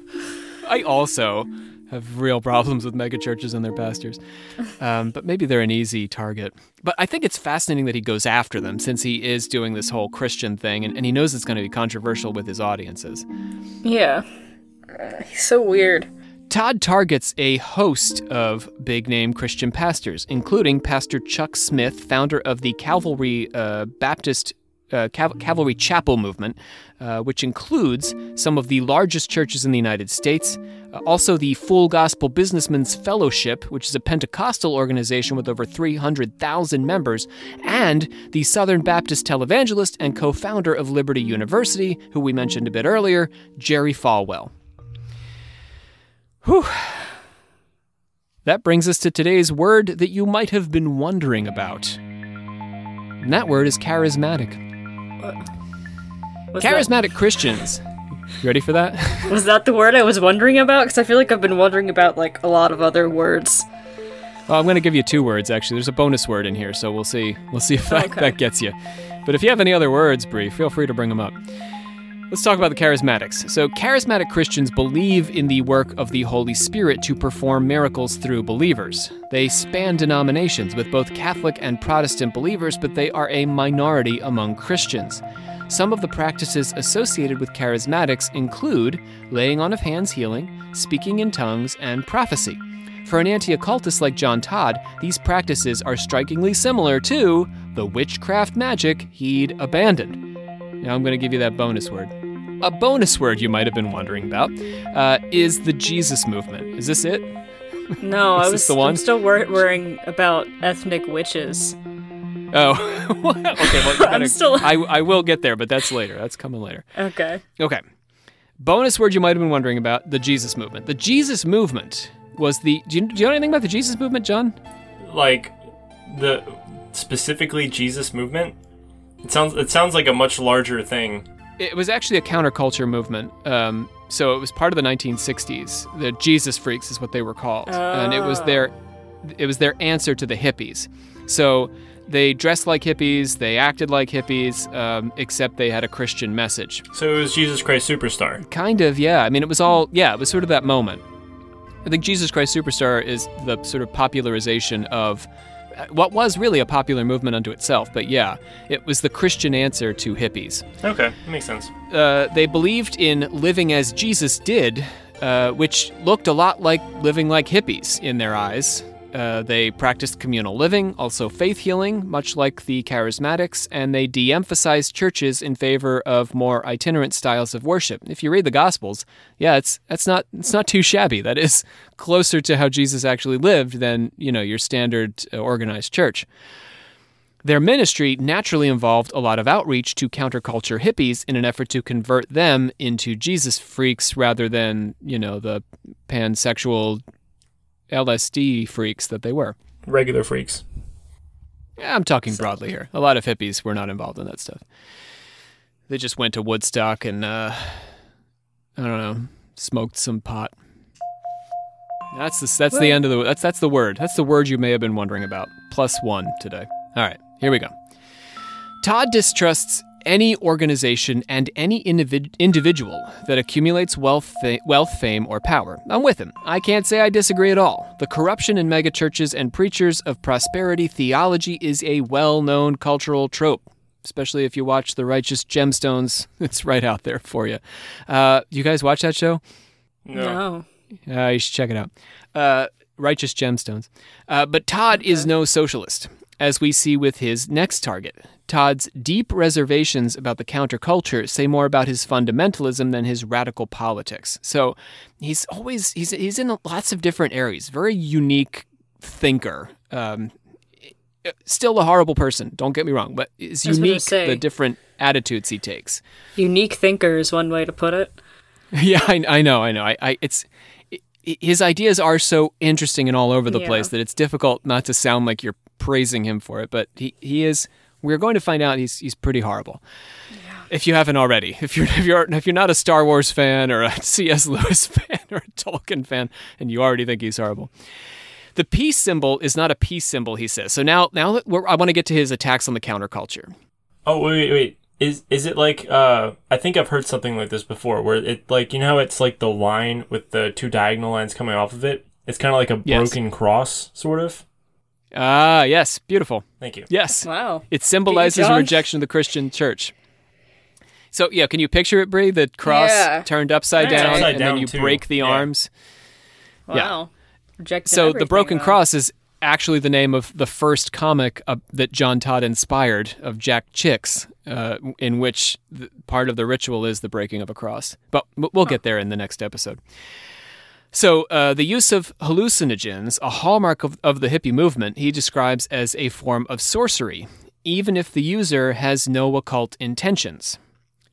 I also have real problems with megachurches and their pastors, um, but maybe they're an easy target. But I think it's fascinating that he goes after them since he is doing this whole Christian thing, and, and he knows it's going to be controversial with his audiences. Yeah. He's so weird. Todd targets a host of big name Christian pastors, including Pastor Chuck Smith, founder of the Calvary uh, Baptist uh, Cav- Calvary Chapel movement, uh, which includes some of the largest churches in the United States. Uh, also, the Full Gospel Businessmen's Fellowship, which is a Pentecostal organization with over 300,000 members, and the Southern Baptist televangelist and co founder of Liberty University, who we mentioned a bit earlier, Jerry Falwell. Whew. That brings us to today's word that you might have been wondering about. And that word is charismatic. Uh, was Charismatic Christians. You ready for that? That, was that the word I was wondering about? Because I feel like I've been wondering about like a lot of other words. well, I'm going to give you two words actually. There's a bonus word in here, so we'll see. We'll see if oh, that, Okay. that gets you. But if you have any other words, Bree, feel free to bring them up. Let's talk about the charismatics. So, charismatic Christians believe in the work of the Holy Spirit to perform miracles through believers. They span denominations with both Catholic and Protestant believers, but they are a minority among Christians. Some of the practices associated with charismatics include laying on of hands healing, speaking in tongues, and prophecy. For an anti occultist like John Todd, these practices are strikingly similar to the witchcraft magic he'd abandoned. Now I'm going to give you that bonus word. A bonus word you might have been wondering about uh, is the Jesus movement. Is this it? No, Is I was the one? I'm still wor- worrying about ethnic witches. Oh, okay. Well, you're I'm still- I, I will get there, but that's later. That's coming later. Okay. Okay. Bonus word you might have been wondering about the Jesus movement. The Jesus movement was the. Do you, do you know anything about the Jesus movement, John? Like the specifically Jesus movement. It sounds it sounds like a much larger thing. It was actually a counterculture movement. Um, so it was part of the 1960s. The Jesus freaks is what they were called, and it was their it was their answer to the hippies. So they dressed like hippies, they acted like hippies, um, except they had a Christian message. So it was Jesus Christ Superstar. Kind of, yeah. I mean, it was all, yeah, it was sort of that moment. I think Jesus Christ Superstar is the sort of popularization of what was really a popular movement unto itself, but yeah, it was the Christian answer to hippies. Okay, that makes sense. Uh, they believed in living as Jesus did, uh, which looked a lot like living like hippies in their eyes. Uh, they practiced communal living, also faith healing, much like the charismatics, and they de emphasized churches in favor of more itinerant styles of worship. If you read the Gospels, yeah, it's, that's not, it's not too shabby. That is closer to how Jesus actually lived than, you know, your standard uh, organized church. Their ministry naturally involved a lot of outreach to counterculture hippies in an effort to convert them into Jesus freaks rather than, you know, the pansexual LSD freaks that they were. Regular freaks. Yeah, I'm talking broadly here. A lot of hippies were not involved in that stuff. They just went to Woodstock and, uh, I don't know, smoked some pot. That's the, that's the end of the that's that's the word. That's the word you may have been wondering about. Plus one today. All right, here we go. Todd distrusts any organization and any individ- individual that accumulates wealth, fa- wealth, fame, or power. I'm with him. I can't say I disagree at all. The corruption in megachurches and preachers of prosperity theology is a well known cultural trope. Especially if you watch The Righteous Gemstones, it's right out there for you. Uh, you guys watch that show? No. No. Uh, you should check it out. Uh, Righteous Gemstones. Uh, but Todd is no socialist, as we see with his next target. Todd's deep reservations about the counterculture say more about his fundamentalism than his radical politics. So he's always he's he's in lots of different areas. Very unique thinker. Um, still a horrible person. Don't get me wrong, but it's unique say. the different attitudes he takes. Unique thinker is one way to put it. Yeah, I, I know, I know. I, I it's i- his ideas are so interesting and all over the Yeah. place that it's difficult not to sound like you're praising him for it. But he, he is. We're going to find out he's he's pretty horrible. If you haven't already, if you're if you're if you're not a Star Wars fan or a C.S. Lewis fan or a Tolkien fan, and you already think he's horrible. The peace symbol is not a peace symbol, he says. So now, now that we're, I want to get to his attacks on the counterculture. Oh wait, wait, wait. Is is it like uh I think I've heard something like this before where it like you know it's like the line with the two diagonal lines coming off of it? It's kind of like a Yes. broken cross sort of. Ah, yes, beautiful. Thank you. Yes, Wow. it symbolizes a rejection of the Christian church. So yeah, can you picture it, Bree? The cross Yeah. turned upside Yeah, down, upside and down, then you too. break the Yeah. arms. Wow. Yeah. Rejecting So the broken though. cross is actually the name of the first comic uh, that John Todd inspired of Jack Chick's, uh, in which the, part of the ritual is the breaking of a cross. But we'll get there in the next episode. So uh, the use of hallucinogens, a hallmark of, of the hippie movement, he describes as a form of sorcery, even if the user has no occult intentions.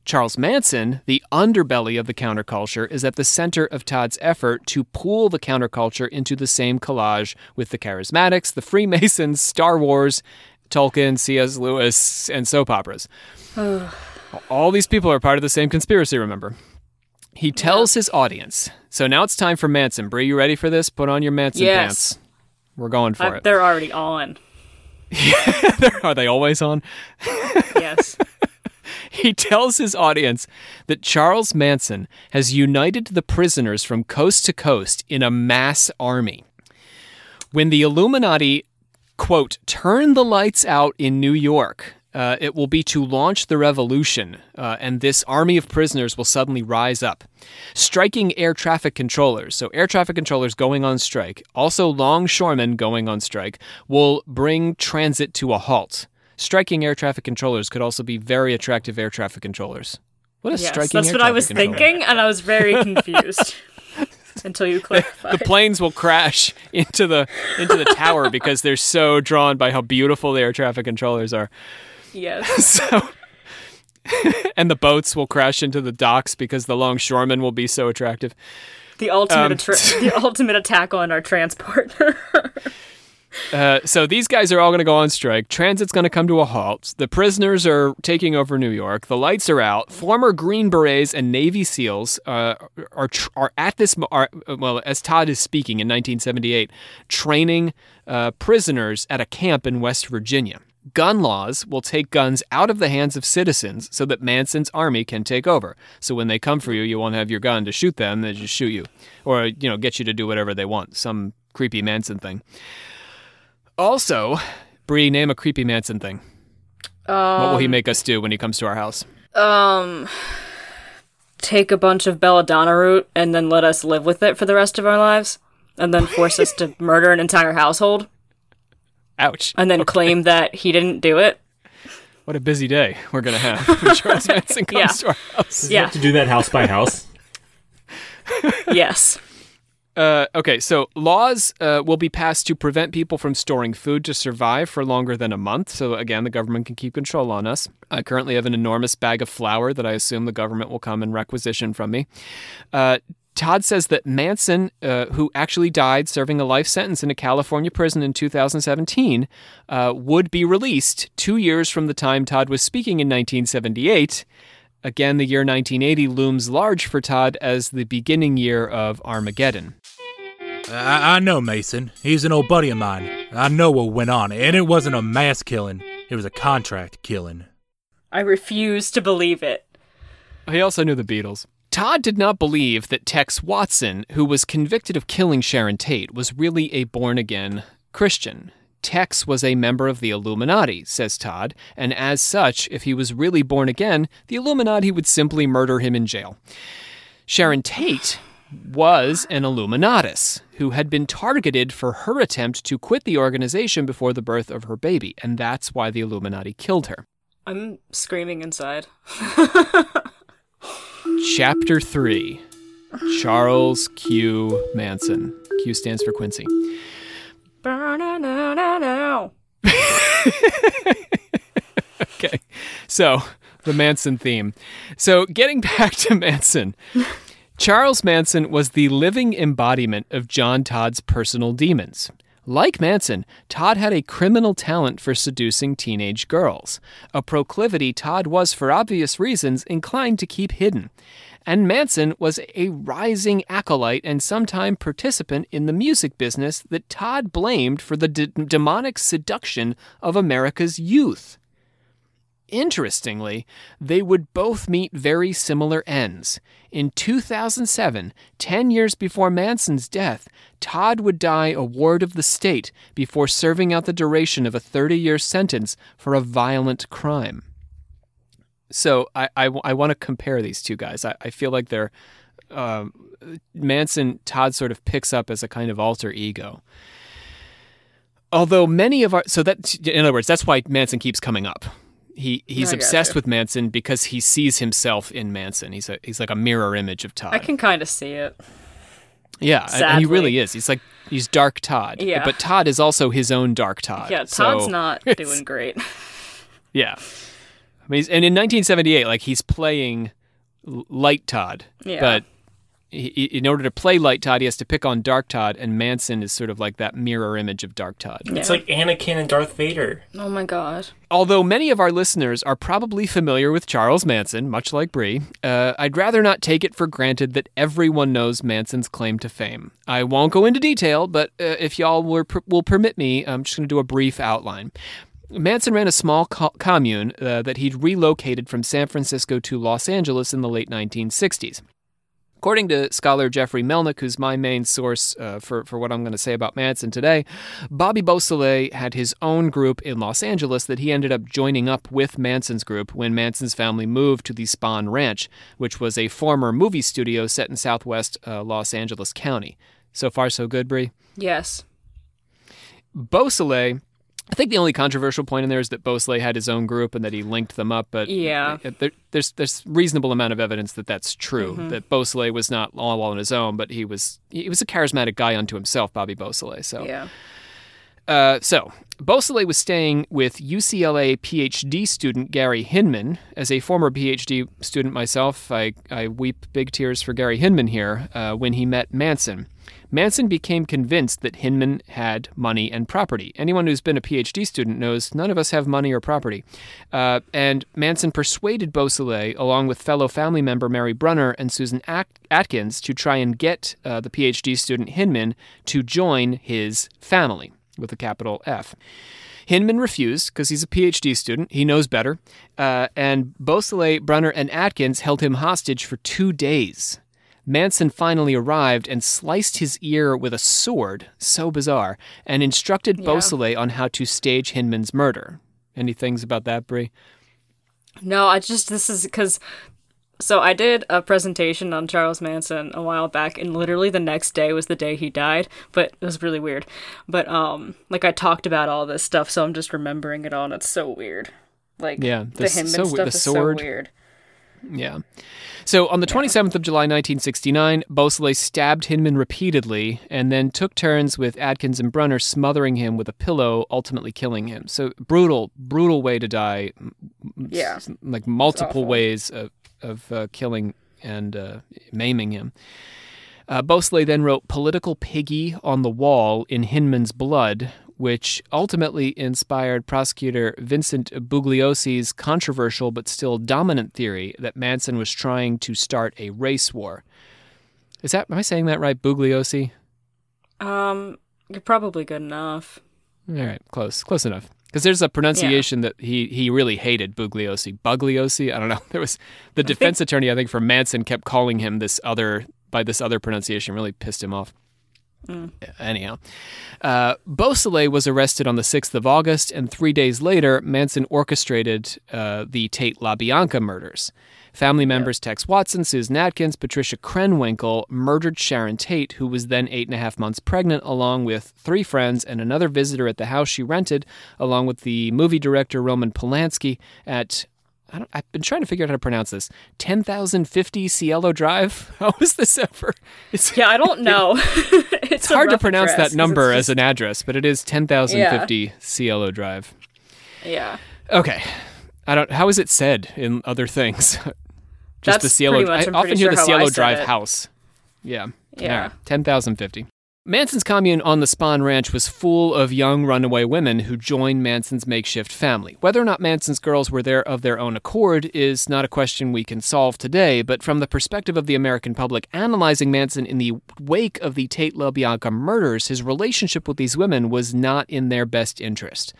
Charles Manson, the underbelly of the counterculture, is at the center of Todd's effort to pool the counterculture into the same collage with the charismatics, the Freemasons, Star Wars, Tolkien, C.S. Lewis, and soap operas. All these people are part of the same conspiracy, remember? He tells his audience. So now it's time for Manson. Bree, you ready for this? Put on your Manson Yes. pants. We're going for I- it. they're already on. Are they always on? Yes. He tells his audience that Charles Manson has united the prisoners from coast to coast in a mass army. When the Illuminati, quote, turn the lights out in New York, uh, it will be to launch the revolution, uh, and this army of prisoners will suddenly rise up, striking air traffic controllers. So, air traffic controllers going on strike, also longshoremen going on strike, will bring transit to a halt. Striking air traffic controllers could also be very attractive air traffic controllers. What a yes. striking That's what I was controller. thinking, and I was very confused until you clarified. the planes will crash into the into the tower because they're so drawn by how beautiful the air traffic controllers are. Yes. So and the boats will crash into the docks because the longshoremen will be so attractive. The ultimate Um, attra- the ultimate attack on our transport. Uh, so these guys are all going to go on strike. Transit's going to come to a halt. The prisoners are taking over New York. The lights are out. Former Green Berets and Navy SEALs uh, are tr- are at this are well as Todd is speaking in 1978, training uh, prisoners at a camp in West Virginia. Gun laws will take guns out of the hands of citizens so that Manson's army can take over. So when they come for you, you won't have your gun to shoot them; they just shoot you, or you know, get you to do whatever they want. Some creepy Manson thing. Also, Bree, name a creepy Manson thing. what will he make us do when he comes to our house? um, take a bunch of belladonna root and then let us live with it for the rest of our lives, and then force us to murder an entire household, Ouch. and then claim that he didn't do it. What a busy day we're going to have when Charles Manson comes Yeah. to our house. Yeah. To do that house by house. yes. Uh, okay, so laws uh, will be passed to prevent people from storing food to survive for longer than a month. So, again, the government can keep control on us. I currently have an enormous bag of flour that I assume the government will come and requisition from me. Uh, Todd says that Manson, uh, who actually died serving a life sentence in a California prison in 2017, uh, would be released two years from the time Todd was speaking in 1978. Again, the year 1980 looms large for Todd as the beginning year of Armageddon. I, I know Mason. He's an old buddy of mine. I know what went on, and it wasn't a mass killing. It was a contract killing. I refuse to believe it. He also knew the Beatles. Todd did not believe that Tex Watson, who was convicted of killing Sharon Tate, was really a born again Christian. Tex was a member of the Illuminati, says Todd, and as such, if he was really born again, the Illuminati would simply murder him in jail. Sharon Tate was an Illuminatus who had been targeted for her attempt to quit the organization before the birth of her baby, and that's why the Illuminati killed her. I'm screaming inside. Chapter 3 Charles Q. Manson. Q stands for Quincy. Okay, so the Manson theme. So getting back to Manson, Charles Manson was the living embodiment of John Todd's personal demons. Like Manson, Todd had a criminal talent for seducing teenage girls, a proclivity Todd was, for obvious reasons, inclined to keep hidden. And Manson was a rising acolyte and sometime participant in the music business that Todd blamed for the d- demonic seduction of America's youth. Interestingly, they would both meet very similar ends. In 2007, 10 years before Manson's death, Todd would die a ward of the state before serving out the duration of a 30 year sentence for a violent crime. So I, I, I want to compare these two guys. I, I feel like they're. Um, Manson, Todd sort of picks up as a kind of alter ego. Although many of our. So that, in other words, that's why Manson keeps coming up he he's I obsessed with Manson because he sees himself in Manson. He's a he's like a mirror image of Todd. I can kind of see it. yeah, and he really is. He's like he's dark Todd. Yeah. but Todd is also his own dark Todd. Yeah, Todd's So, not doing great. Yeah, I mean, he's, and in 1978, like he's playing Light Todd. Yeah. but. He, he- in order to play Light Todd, he has to pick on Dark Todd, and Manson is sort of like that mirror image of Dark Todd. It's like Anakin and Darth Vader. Oh my god. Although many of our listeners are probably familiar with Charles Manson, much like Bree, uh, I'd rather not take it for granted that everyone knows Manson's claim to fame. I won't go into detail, but uh, if y'all were, will permit me, I'm just going to do a brief outline. Manson ran a small co- commune uh, that he'd relocated from San Francisco to Los Angeles in the late 1960s. According to scholar Jeffrey Melnick, who's my main source uh, for, for what I'm going to say about Manson today, Bobby Beausoleil had his own group in Los Angeles that he ended up joining up with Manson's group when Manson's family moved to the Spahn Ranch, which was a former movie studio set in southwest uh, Los Angeles County. So far, so good, Bree? Yes. Beausoleil, I think the only controversial point in there is that Beausoleil had his own group and that he linked them up. But Yeah. there, there's there's reasonable amount of evidence that that's true. That Beausoleil was not all on his own, but he was he was a charismatic guy unto himself, Bobby Beausoleil. So Yeah. uh, so, Beausoleil was staying with UCLA PhD student Gary Hinman. As a former PhD student myself, I, I weep big tears for Gary Hinman here uh, when he met Manson. Manson became convinced that Hinman had money and property. Anyone who's been a PhD student knows none of us have money or property. Uh, and Manson persuaded Beausoleil, along with fellow family member Mary Brunner and Susan At- Atkins, to try and get uh, the PhD student Hinman to join his family with a capital F. Hinman refused because he's a PhD student. He knows better. Uh, and Beausoleil, Brunner, and Atkins held him hostage for two days. Manson finally arrived and sliced his ear with a sword, so bizarre, and instructed Yeah. Beausoleil on how to stage Hinman's murder. Any things about that, Bree? No, I just this is because so I did a presentation on Charles Manson a while back, and literally the next day was the day he died. But it was really weird. But um, like I talked about all this stuff, so I'm just remembering it all, and it's so weird. Like Yeah, the, the Hinman so stuff the is so weird. Yeah. So on the 27th of July 1969, Beausoleil stabbed Hinman repeatedly and then took turns with Atkins and Brunner smothering him with a pillow, ultimately killing him. So brutal, brutal way to die. Yeah. Like multiple ways of, of uh, killing and uh, maiming him. Uh, Beausoleil then wrote Political Piggy on the Wall in Hinman's Blood, which ultimately inspired prosecutor Vincent Bugliosi's controversial but still dominant theory that Manson was trying to start a race war. Is that, am I saying that right, Bugliosi? Um, you're probably good enough. All right, close, close enough. Because there's a pronunciation that he, he really hated Bugliosi. Bugliosi? I don't know. There was the defense attorney, I think, for Manson kept calling him this other by this other pronunciation. Really pissed him off. Anyhow, uh, Beausoleil was arrested on the 6th of August, and three days later, Manson orchestrated uh, the Tate LaBianca murders. Family members Tex Watson, Susan Atkins, Patricia Krenwinkel murdered Sharon Tate, who was then eight and a half months pregnant, along with three friends and another visitor at the house she rented, along with the movie director Roman Polanski at. I don't, I've been trying to figure out how to pronounce this. 10,050 Cielo Drive? How is this ever? It's, Yeah, I don't know. it's it's hard to pronounce that number it's as an address, but it is 10,050 Cielo Drive. yeah. Okay. I don't how is it said in other things? Just That's the Cielo. pretty much, I often pretty hear sure the how Cielo Drive it. house. Yeah. Yeah. Ten thousand fifty. Manson's commune on the Spahn Ranch was full of young runaway women who joined Manson's makeshift family. Whether or not Manson's girls were there of their own accord is not a question we can solve today, but from the perspective of the American public analyzing Manson in the wake of the Tate LaBianca murders, his relationship with these women was not in their best interest.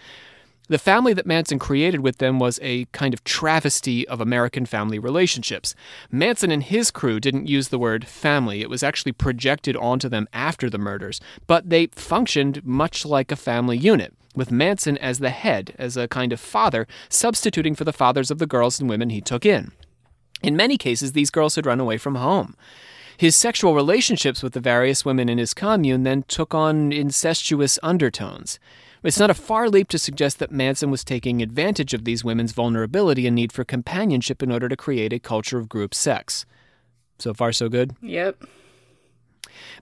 The family that Manson created with them was a kind of travesty of American family relationships. Manson and his crew didn't use the word family, it was actually projected onto them after the murders, but they functioned much like a family unit. With Manson as the head, as a kind of father, substituting for the fathers of the girls and women he took in. In many cases, these girls had run away from home. His sexual relationships with the various women in his commune then took on incestuous undertones. It's not a far leap to suggest that Manson was taking advantage of these women's vulnerability and need for companionship in order to create a culture of group sex. So far, so good? Yep.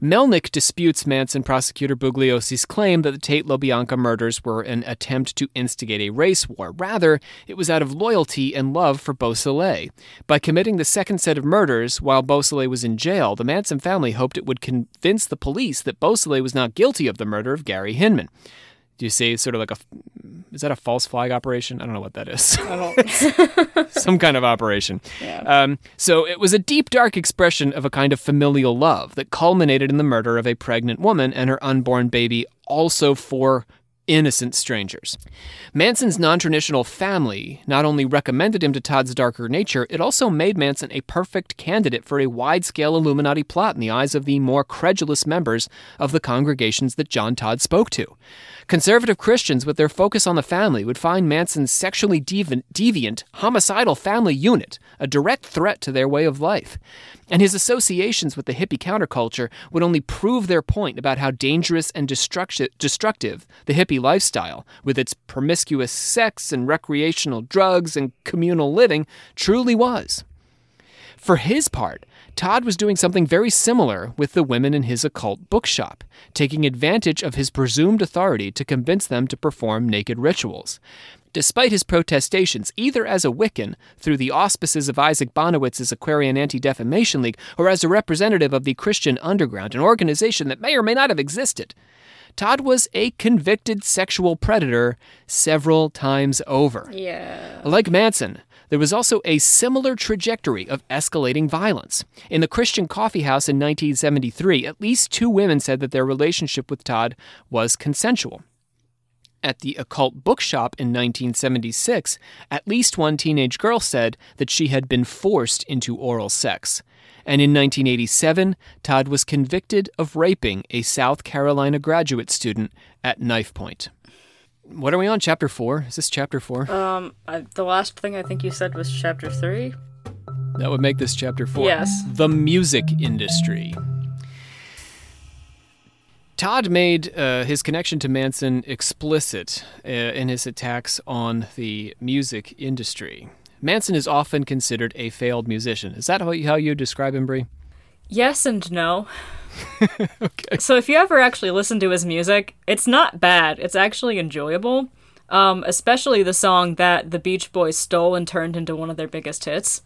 Melnick disputes Manson prosecutor Bugliosi's claim that the Tate LaBianca murders were an attempt to instigate a race war. Rather, it was out of loyalty and love for Beausoleil. By committing the second set of murders while Beausoleil was in jail, the Manson family hoped it would convince the police that Beausoleil was not guilty of the murder of Gary Hinman. Do you see sort of like a is that a false flag operation? I don't know what that is. Some kind of operation. Yeah. Um, so it was a deep, dark expression of a kind of familial love that culminated in the murder of a pregnant woman and her unborn baby, also for innocent strangers. Manson's non traditional family not only recommended him to Todd's darker nature, it also made Manson a perfect candidate for a wide scale Illuminati plot in the eyes of the more credulous members of the congregations that John Todd spoke to. Conservative Christians, with their focus on the family, would find Manson's sexually deviant, homicidal family unit a direct threat to their way of life. And his associations with the hippie counterculture would only prove their point about how dangerous and destructive the hippie lifestyle, with its promiscuous sex and recreational drugs and communal living, truly was. For his part, Todd was doing something very similar with the women in his occult bookshop, taking advantage of his presumed authority to convince them to perform naked rituals. Despite his protestations, either as a Wiccan, through the auspices of Isaac Bonewits's Aquarian Anti Defamation League, or as a representative of the Christian Underground, an organization that may or may not have existed, Todd was a convicted sexual predator several times over. Yeah. Like Manson, there was also a similar trajectory of escalating violence. In the Christian Coffee House in 1973, at least two women said that their relationship with Todd was consensual. At the occult bookshop in 1976, at least one teenage girl said that she had been forced into oral sex. And in 1987, Todd was convicted of raping a South Carolina graduate student at knife point. What are we on? Chapter 4? Is this chapter 4? Um, I, the last thing I think you said was chapter three. That would make this chapter four. Yes. The music industry. Todd made uh, his connection to Manson explicit uh, in his attacks on the music industry. Manson is often considered a failed musician. Is that how you, how you describe him, Bree? Yes and no. Okay. So if you ever actually listen to his music, it's not bad. It's actually enjoyable. Um, especially the song that the Beach Boys stole and turned into one of their biggest hits.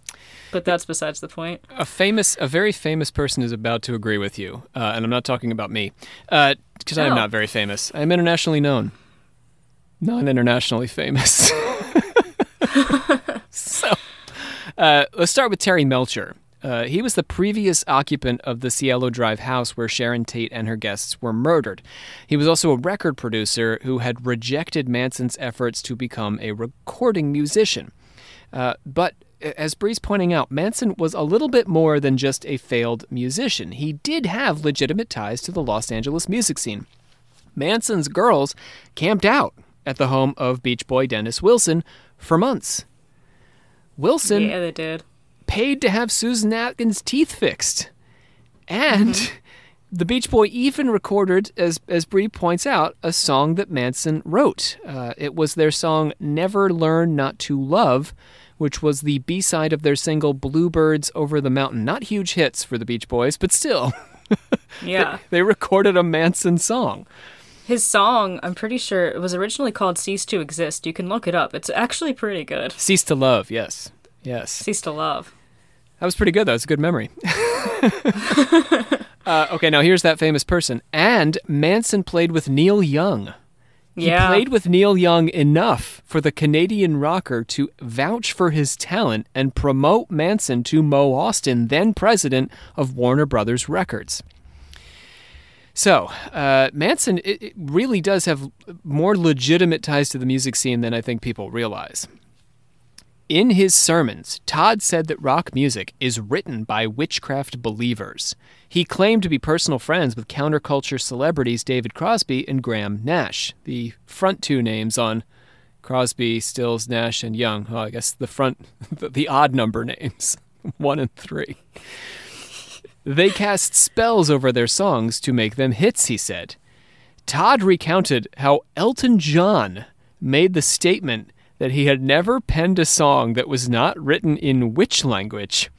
But that's besides the point. A famous, a very famous person is about to agree with you, uh, and I'm not talking about me, because I am Oh. not very famous. I'm internationally known, non-internationally famous. so, uh, let's start with Terry Melcher. Uh, he was the previous occupant of the Cielo Drive house where Sharon Tate and her guests were murdered. He was also a record producer who had rejected Manson's efforts to become a recording musician. Uh, but as Bree's pointing out, Manson was a little bit more than just a failed musician. He did have legitimate ties to the Los Angeles music scene. Manson's girls camped out at the home of Beach Boy Dennis Wilson for months. Wilson Yeah, they did. Paid to have Susan Atkins' teeth fixed. And the Beach Boy even recorded, as, as Bree points out, a song that Manson wrote. Uh, it was their song Never Learn Not to Love, which was the B side of their single Bluebirds Over the Mountain. Not huge hits for the Beach Boys, but still, Yeah. they recorded a Manson song. His song, I'm pretty sure it was originally called Cease to Exist. You can look it up. It's actually pretty good. Cease to Love, yes. Yes. Cease to Love. That was pretty good. That was a good memory. uh, okay, now here's that famous person. And Manson played with Neil Young. He Yeah. played with Neil Young enough for the Canadian rocker to vouch for his talent and promote Manson to Mo Ostin, then president of Warner Brothers Records. So, uh, Manson it, it really does have more legitimate ties to the music scene than I think people realize. In his sermons, Todd said that rock music is written by witchcraft believers. He claimed to be personal friends with counterculture celebrities David Crosby and Graham Nash, the front two names on Crosby, Stills, Nash, and Young. Oh, I guess the front, the, the odd number names, one and three. They cast spells over their songs to make them hits, he said. Todd recounted how Elton John made the statement that he had never penned a song that was not written in witch language.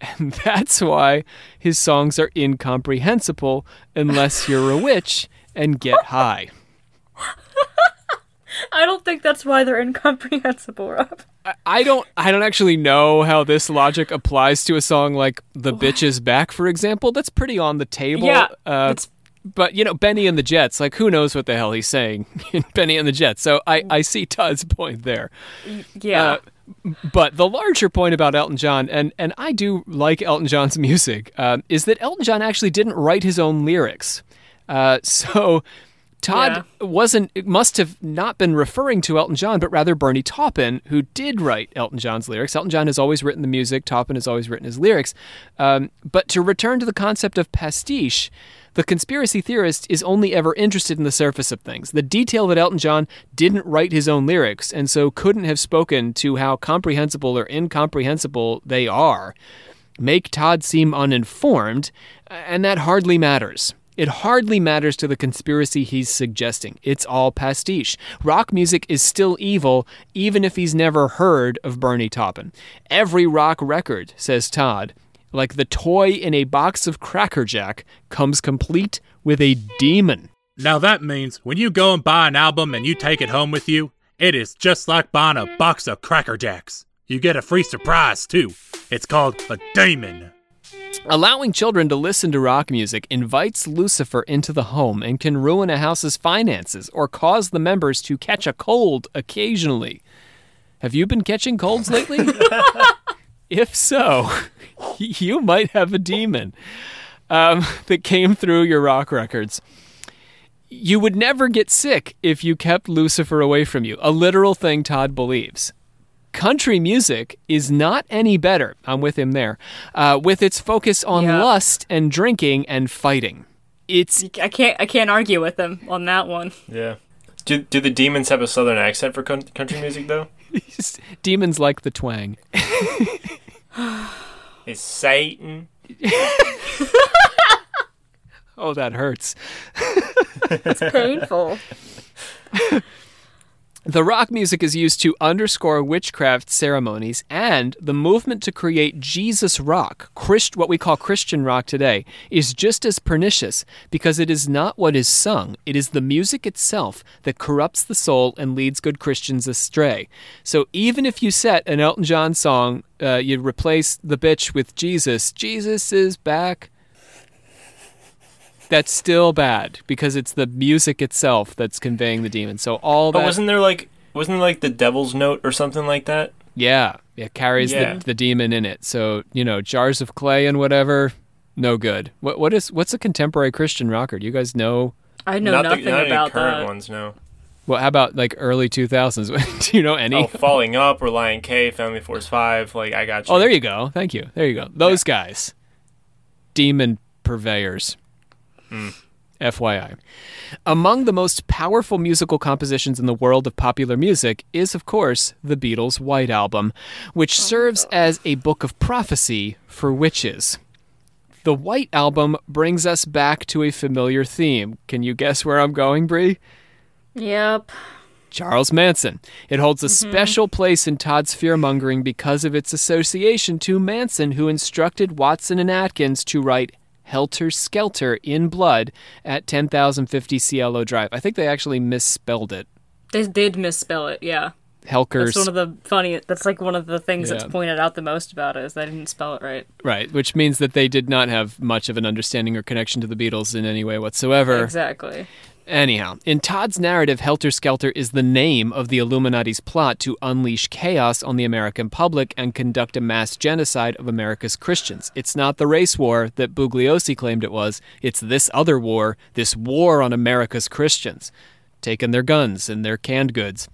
And that's why his songs are incomprehensible unless you're a witch and get high. I don't think that's why they're incomprehensible, Rob. I- I don't I don't actually know how this logic applies to a song like The Bitch Is Back, for example. That's pretty on the table. Yeah, uh, it's but you know, Benny and the Jets, like who knows what the hell he's saying in Benny and the Jets. So I, I see Todd's point there. yeah. Uh, But the larger point about Elton John, and, and I do like Elton John's music, um, is that Elton John actually didn't write his own lyrics. Uh, so Todd wasn't, must have not been referring to Elton John, but rather Bernie Taupin, who did write Elton John's lyrics. Elton John has always written the music, Taupin has always written his lyrics. Um, but to return to the concept of pastiche, the conspiracy theorist is only ever interested in the surface of things. The detail that Elton John didn't write his own lyrics and so couldn't have spoken to how comprehensible or incomprehensible they are make Todd seem uninformed, and that hardly matters. It hardly matters to the conspiracy he's suggesting. It's all pastiche. Rock music is still evil, even if he's never heard of Bernie Taupin. Every rock record, says Todd, like the toy in a box of Cracker Jack, comes complete with a demon. Now that means when you go and buy an album and you take it home with you, it is just like buying a box of Cracker Jacks. You get a free surprise too. It's called a demon. Allowing children to listen to rock music invites Lucifer into the home and can ruin a house's finances or cause the members to catch a cold occasionally. Have you been catching colds lately? if so, you might have a demon um, that came through your rock records. You would never get sick if you kept Lucifer away from you, a literal thing Todd believes country music is not any better. I'm with him there. Uh, with its focus on Yeah. lust and drinking and fighting. It's I can't I can't argue with him on that one. Yeah. Do, do the demons have a southern accent for country music though? demons like the twang. Is Satan? Oh, that hurts. It's painful. The rock music is used to underscore witchcraft ceremonies and the movement to create Jesus rock, Christ, what we call Christian rock today, is just as pernicious because it is not what is sung, it is the music itself that corrupts the soul and leads good Christians astray. So even if you set an Elton John song, uh, you replace the bitch with Jesus, Jesus is back. That's still bad because it's the music itself that's conveying the demon. So all that But wasn't there like wasn't there like the devil's note or something like that? Yeah, it carries Yeah. The, the demon in it. So you know, jars of clay and whatever, no good. What what is what's a contemporary Christian rocker? Do you guys know? I know not nothing the, not about any current that. ones, no. Well, how about like early two thousands? Do you know any? Oh, Falling Up, Relient K, Family Force Five. Like I got oh, you. Oh, there you go. Thank you. There you go. Those guys, demon purveyors. FYI. Among the most powerful musical compositions in the world of popular music is, of course, the Beatles' White Album, which oh serves as a book of prophecy for witches. The White Album brings us back to a familiar theme. Can you guess where I'm going, Bree? Yep. Charles Manson. It holds a mm-hmm. special place in Todd's fearmongering because of its association to Manson, who instructed Watson and Atkins to write Helter Skelter in Blood at 10,050 Cielo Drive. I think they actually misspelled it. They did misspell it, yeah. Helkers. That's one of the funny. That's like one of the things Yeah. that's pointed out the most about it is they didn't spell it right. Right, which means that they did not have much of an understanding or connection to the Beatles in any way whatsoever. Exactly. Anyhow, in Todd's narrative, Helter Skelter is the name of the Illuminati's plot to unleash chaos on the American public and conduct a mass genocide of America's Christians. It's not the race war that Bugliosi claimed it was, it's this other war, this war on America's Christians, taking their guns and their canned goods.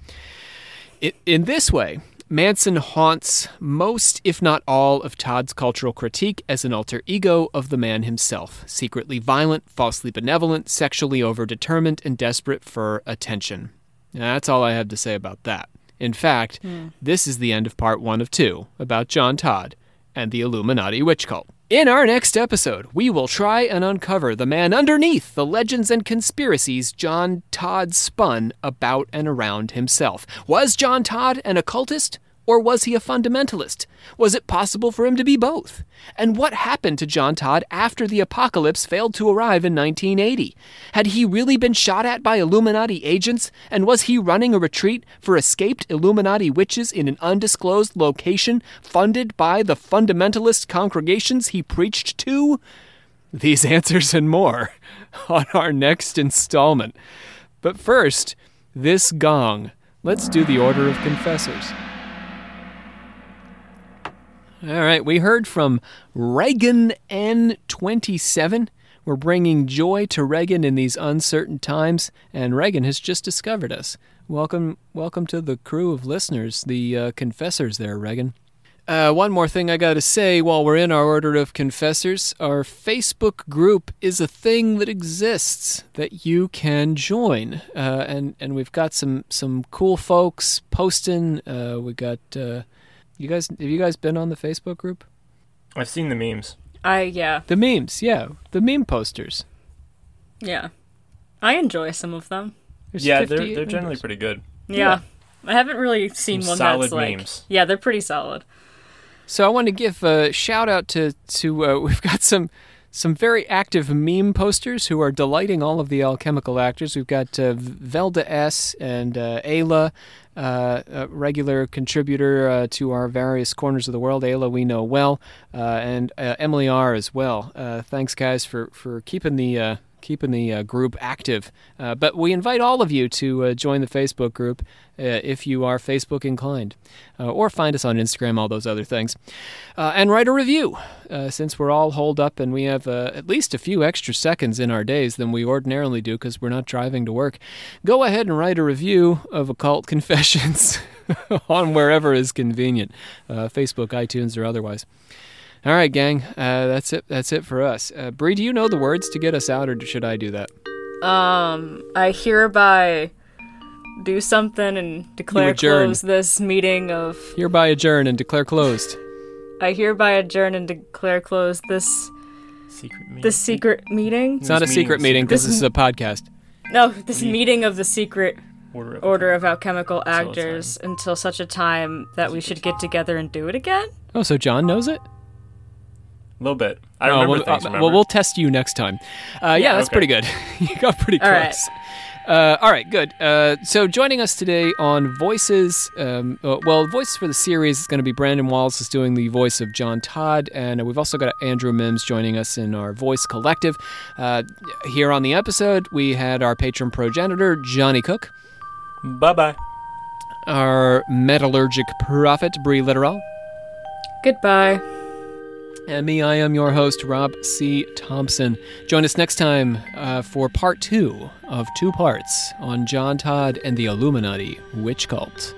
In this way, Manson haunts most, if not all, of Todd's cultural critique as an alter ego of the man himself secretly violent, falsely benevolent, sexually overdetermined, and desperate for attention. Now, that's all I have to say about that. In fact, hmm. this is the end of part one of two about John Todd and the Illuminati witch cult. In our next episode, we will try and uncover the man underneath the legends and conspiracies John Todd spun about and around himself. Was John Todd an occultist? Or was he a fundamentalist? Was it possible for him to be both? And what happened to John Todd after the apocalypse failed to arrive in 1980? Had he really been shot at by Illuminati agents? And was he running a retreat for escaped Illuminati witches in an undisclosed location funded by the fundamentalist congregations he preached to? These answers and more on our next installment. But first, this gong. Let's do the Order of Confessors. All right, we heard from Reagan N27. We're bringing joy to Reagan in these uncertain times, and Reagan has just discovered us. Welcome, welcome to the crew of listeners, the uh, confessors there, Reagan. Uh, one more thing I got to say while we're in our order of confessors, our Facebook group is a thing that exists that you can join, uh, and and we've got some some cool folks posting. Uh, we got uh, you guys. Have you guys been on the Facebook group? I've seen the memes. I yeah The memes, yeah, the meme posters. yeah. I enjoy some of them. There's yeah, they're they're generally pretty good. Yeah. I haven't really seen Some one solid that's like memes. yeah, they're pretty solid. So I want to give a shout out to to uh, we've got some some very active meme posters who are delighting all of the alchemical actors. We've got uh, Velda S and uh, Ayla, uh, a regular contributor uh, to our various corners of the world. Ayla we know well, uh, and uh, Emily R as well. Thanks guys for for keeping the. Keeping the uh, group active, uh, but we invite all of you to uh, join the Facebook group uh, if you are Facebook inclined, uh, or find us on Instagram, all those other things, and write a review. Since we're all holed up and we have at least a few extra seconds in our days than we ordinarily do because we're not driving to work, go ahead and write a review of Occult Confessions on wherever is convenient, Facebook, iTunes, or otherwise. All right, gang, uh, that's it. That's it for us. Uh, Bree, do you know the words to get us out, or should I do that? Um, I hereby do something and declare close this meeting of. Hereby adjourn and declare closed. I hereby adjourn and declare closed this Secret meme. this secret meeting. It's not a secret meeting meeting because This this is a podcast. No, this meeting of the secret order of order of alchemical Until actors until such a time that we should get together and do it again. Oh, so John knows it? A little bit. I Oh, remember well, things. uh, remember. well, we'll test you next time. Uh, yeah, that's okay. pretty good. you got pretty All close. right. Uh, all right, good. Uh, so joining us today on Voices, um, uh, well, Voices for the series is going to be Brandon Wallace is doing the voice of John Todd, and we've also got Andrew Mims joining us in our voice collective. Uh, here on the episode, we had our patron progenitor, Johnny Cook, Bye bye. our metallurgic prophet, Bree Literal, Goodbye. And me, I am your host, Rob C. Thompson. Join us next time uh, for part two of two parts on John Todd and the Illuminati Witch Cult.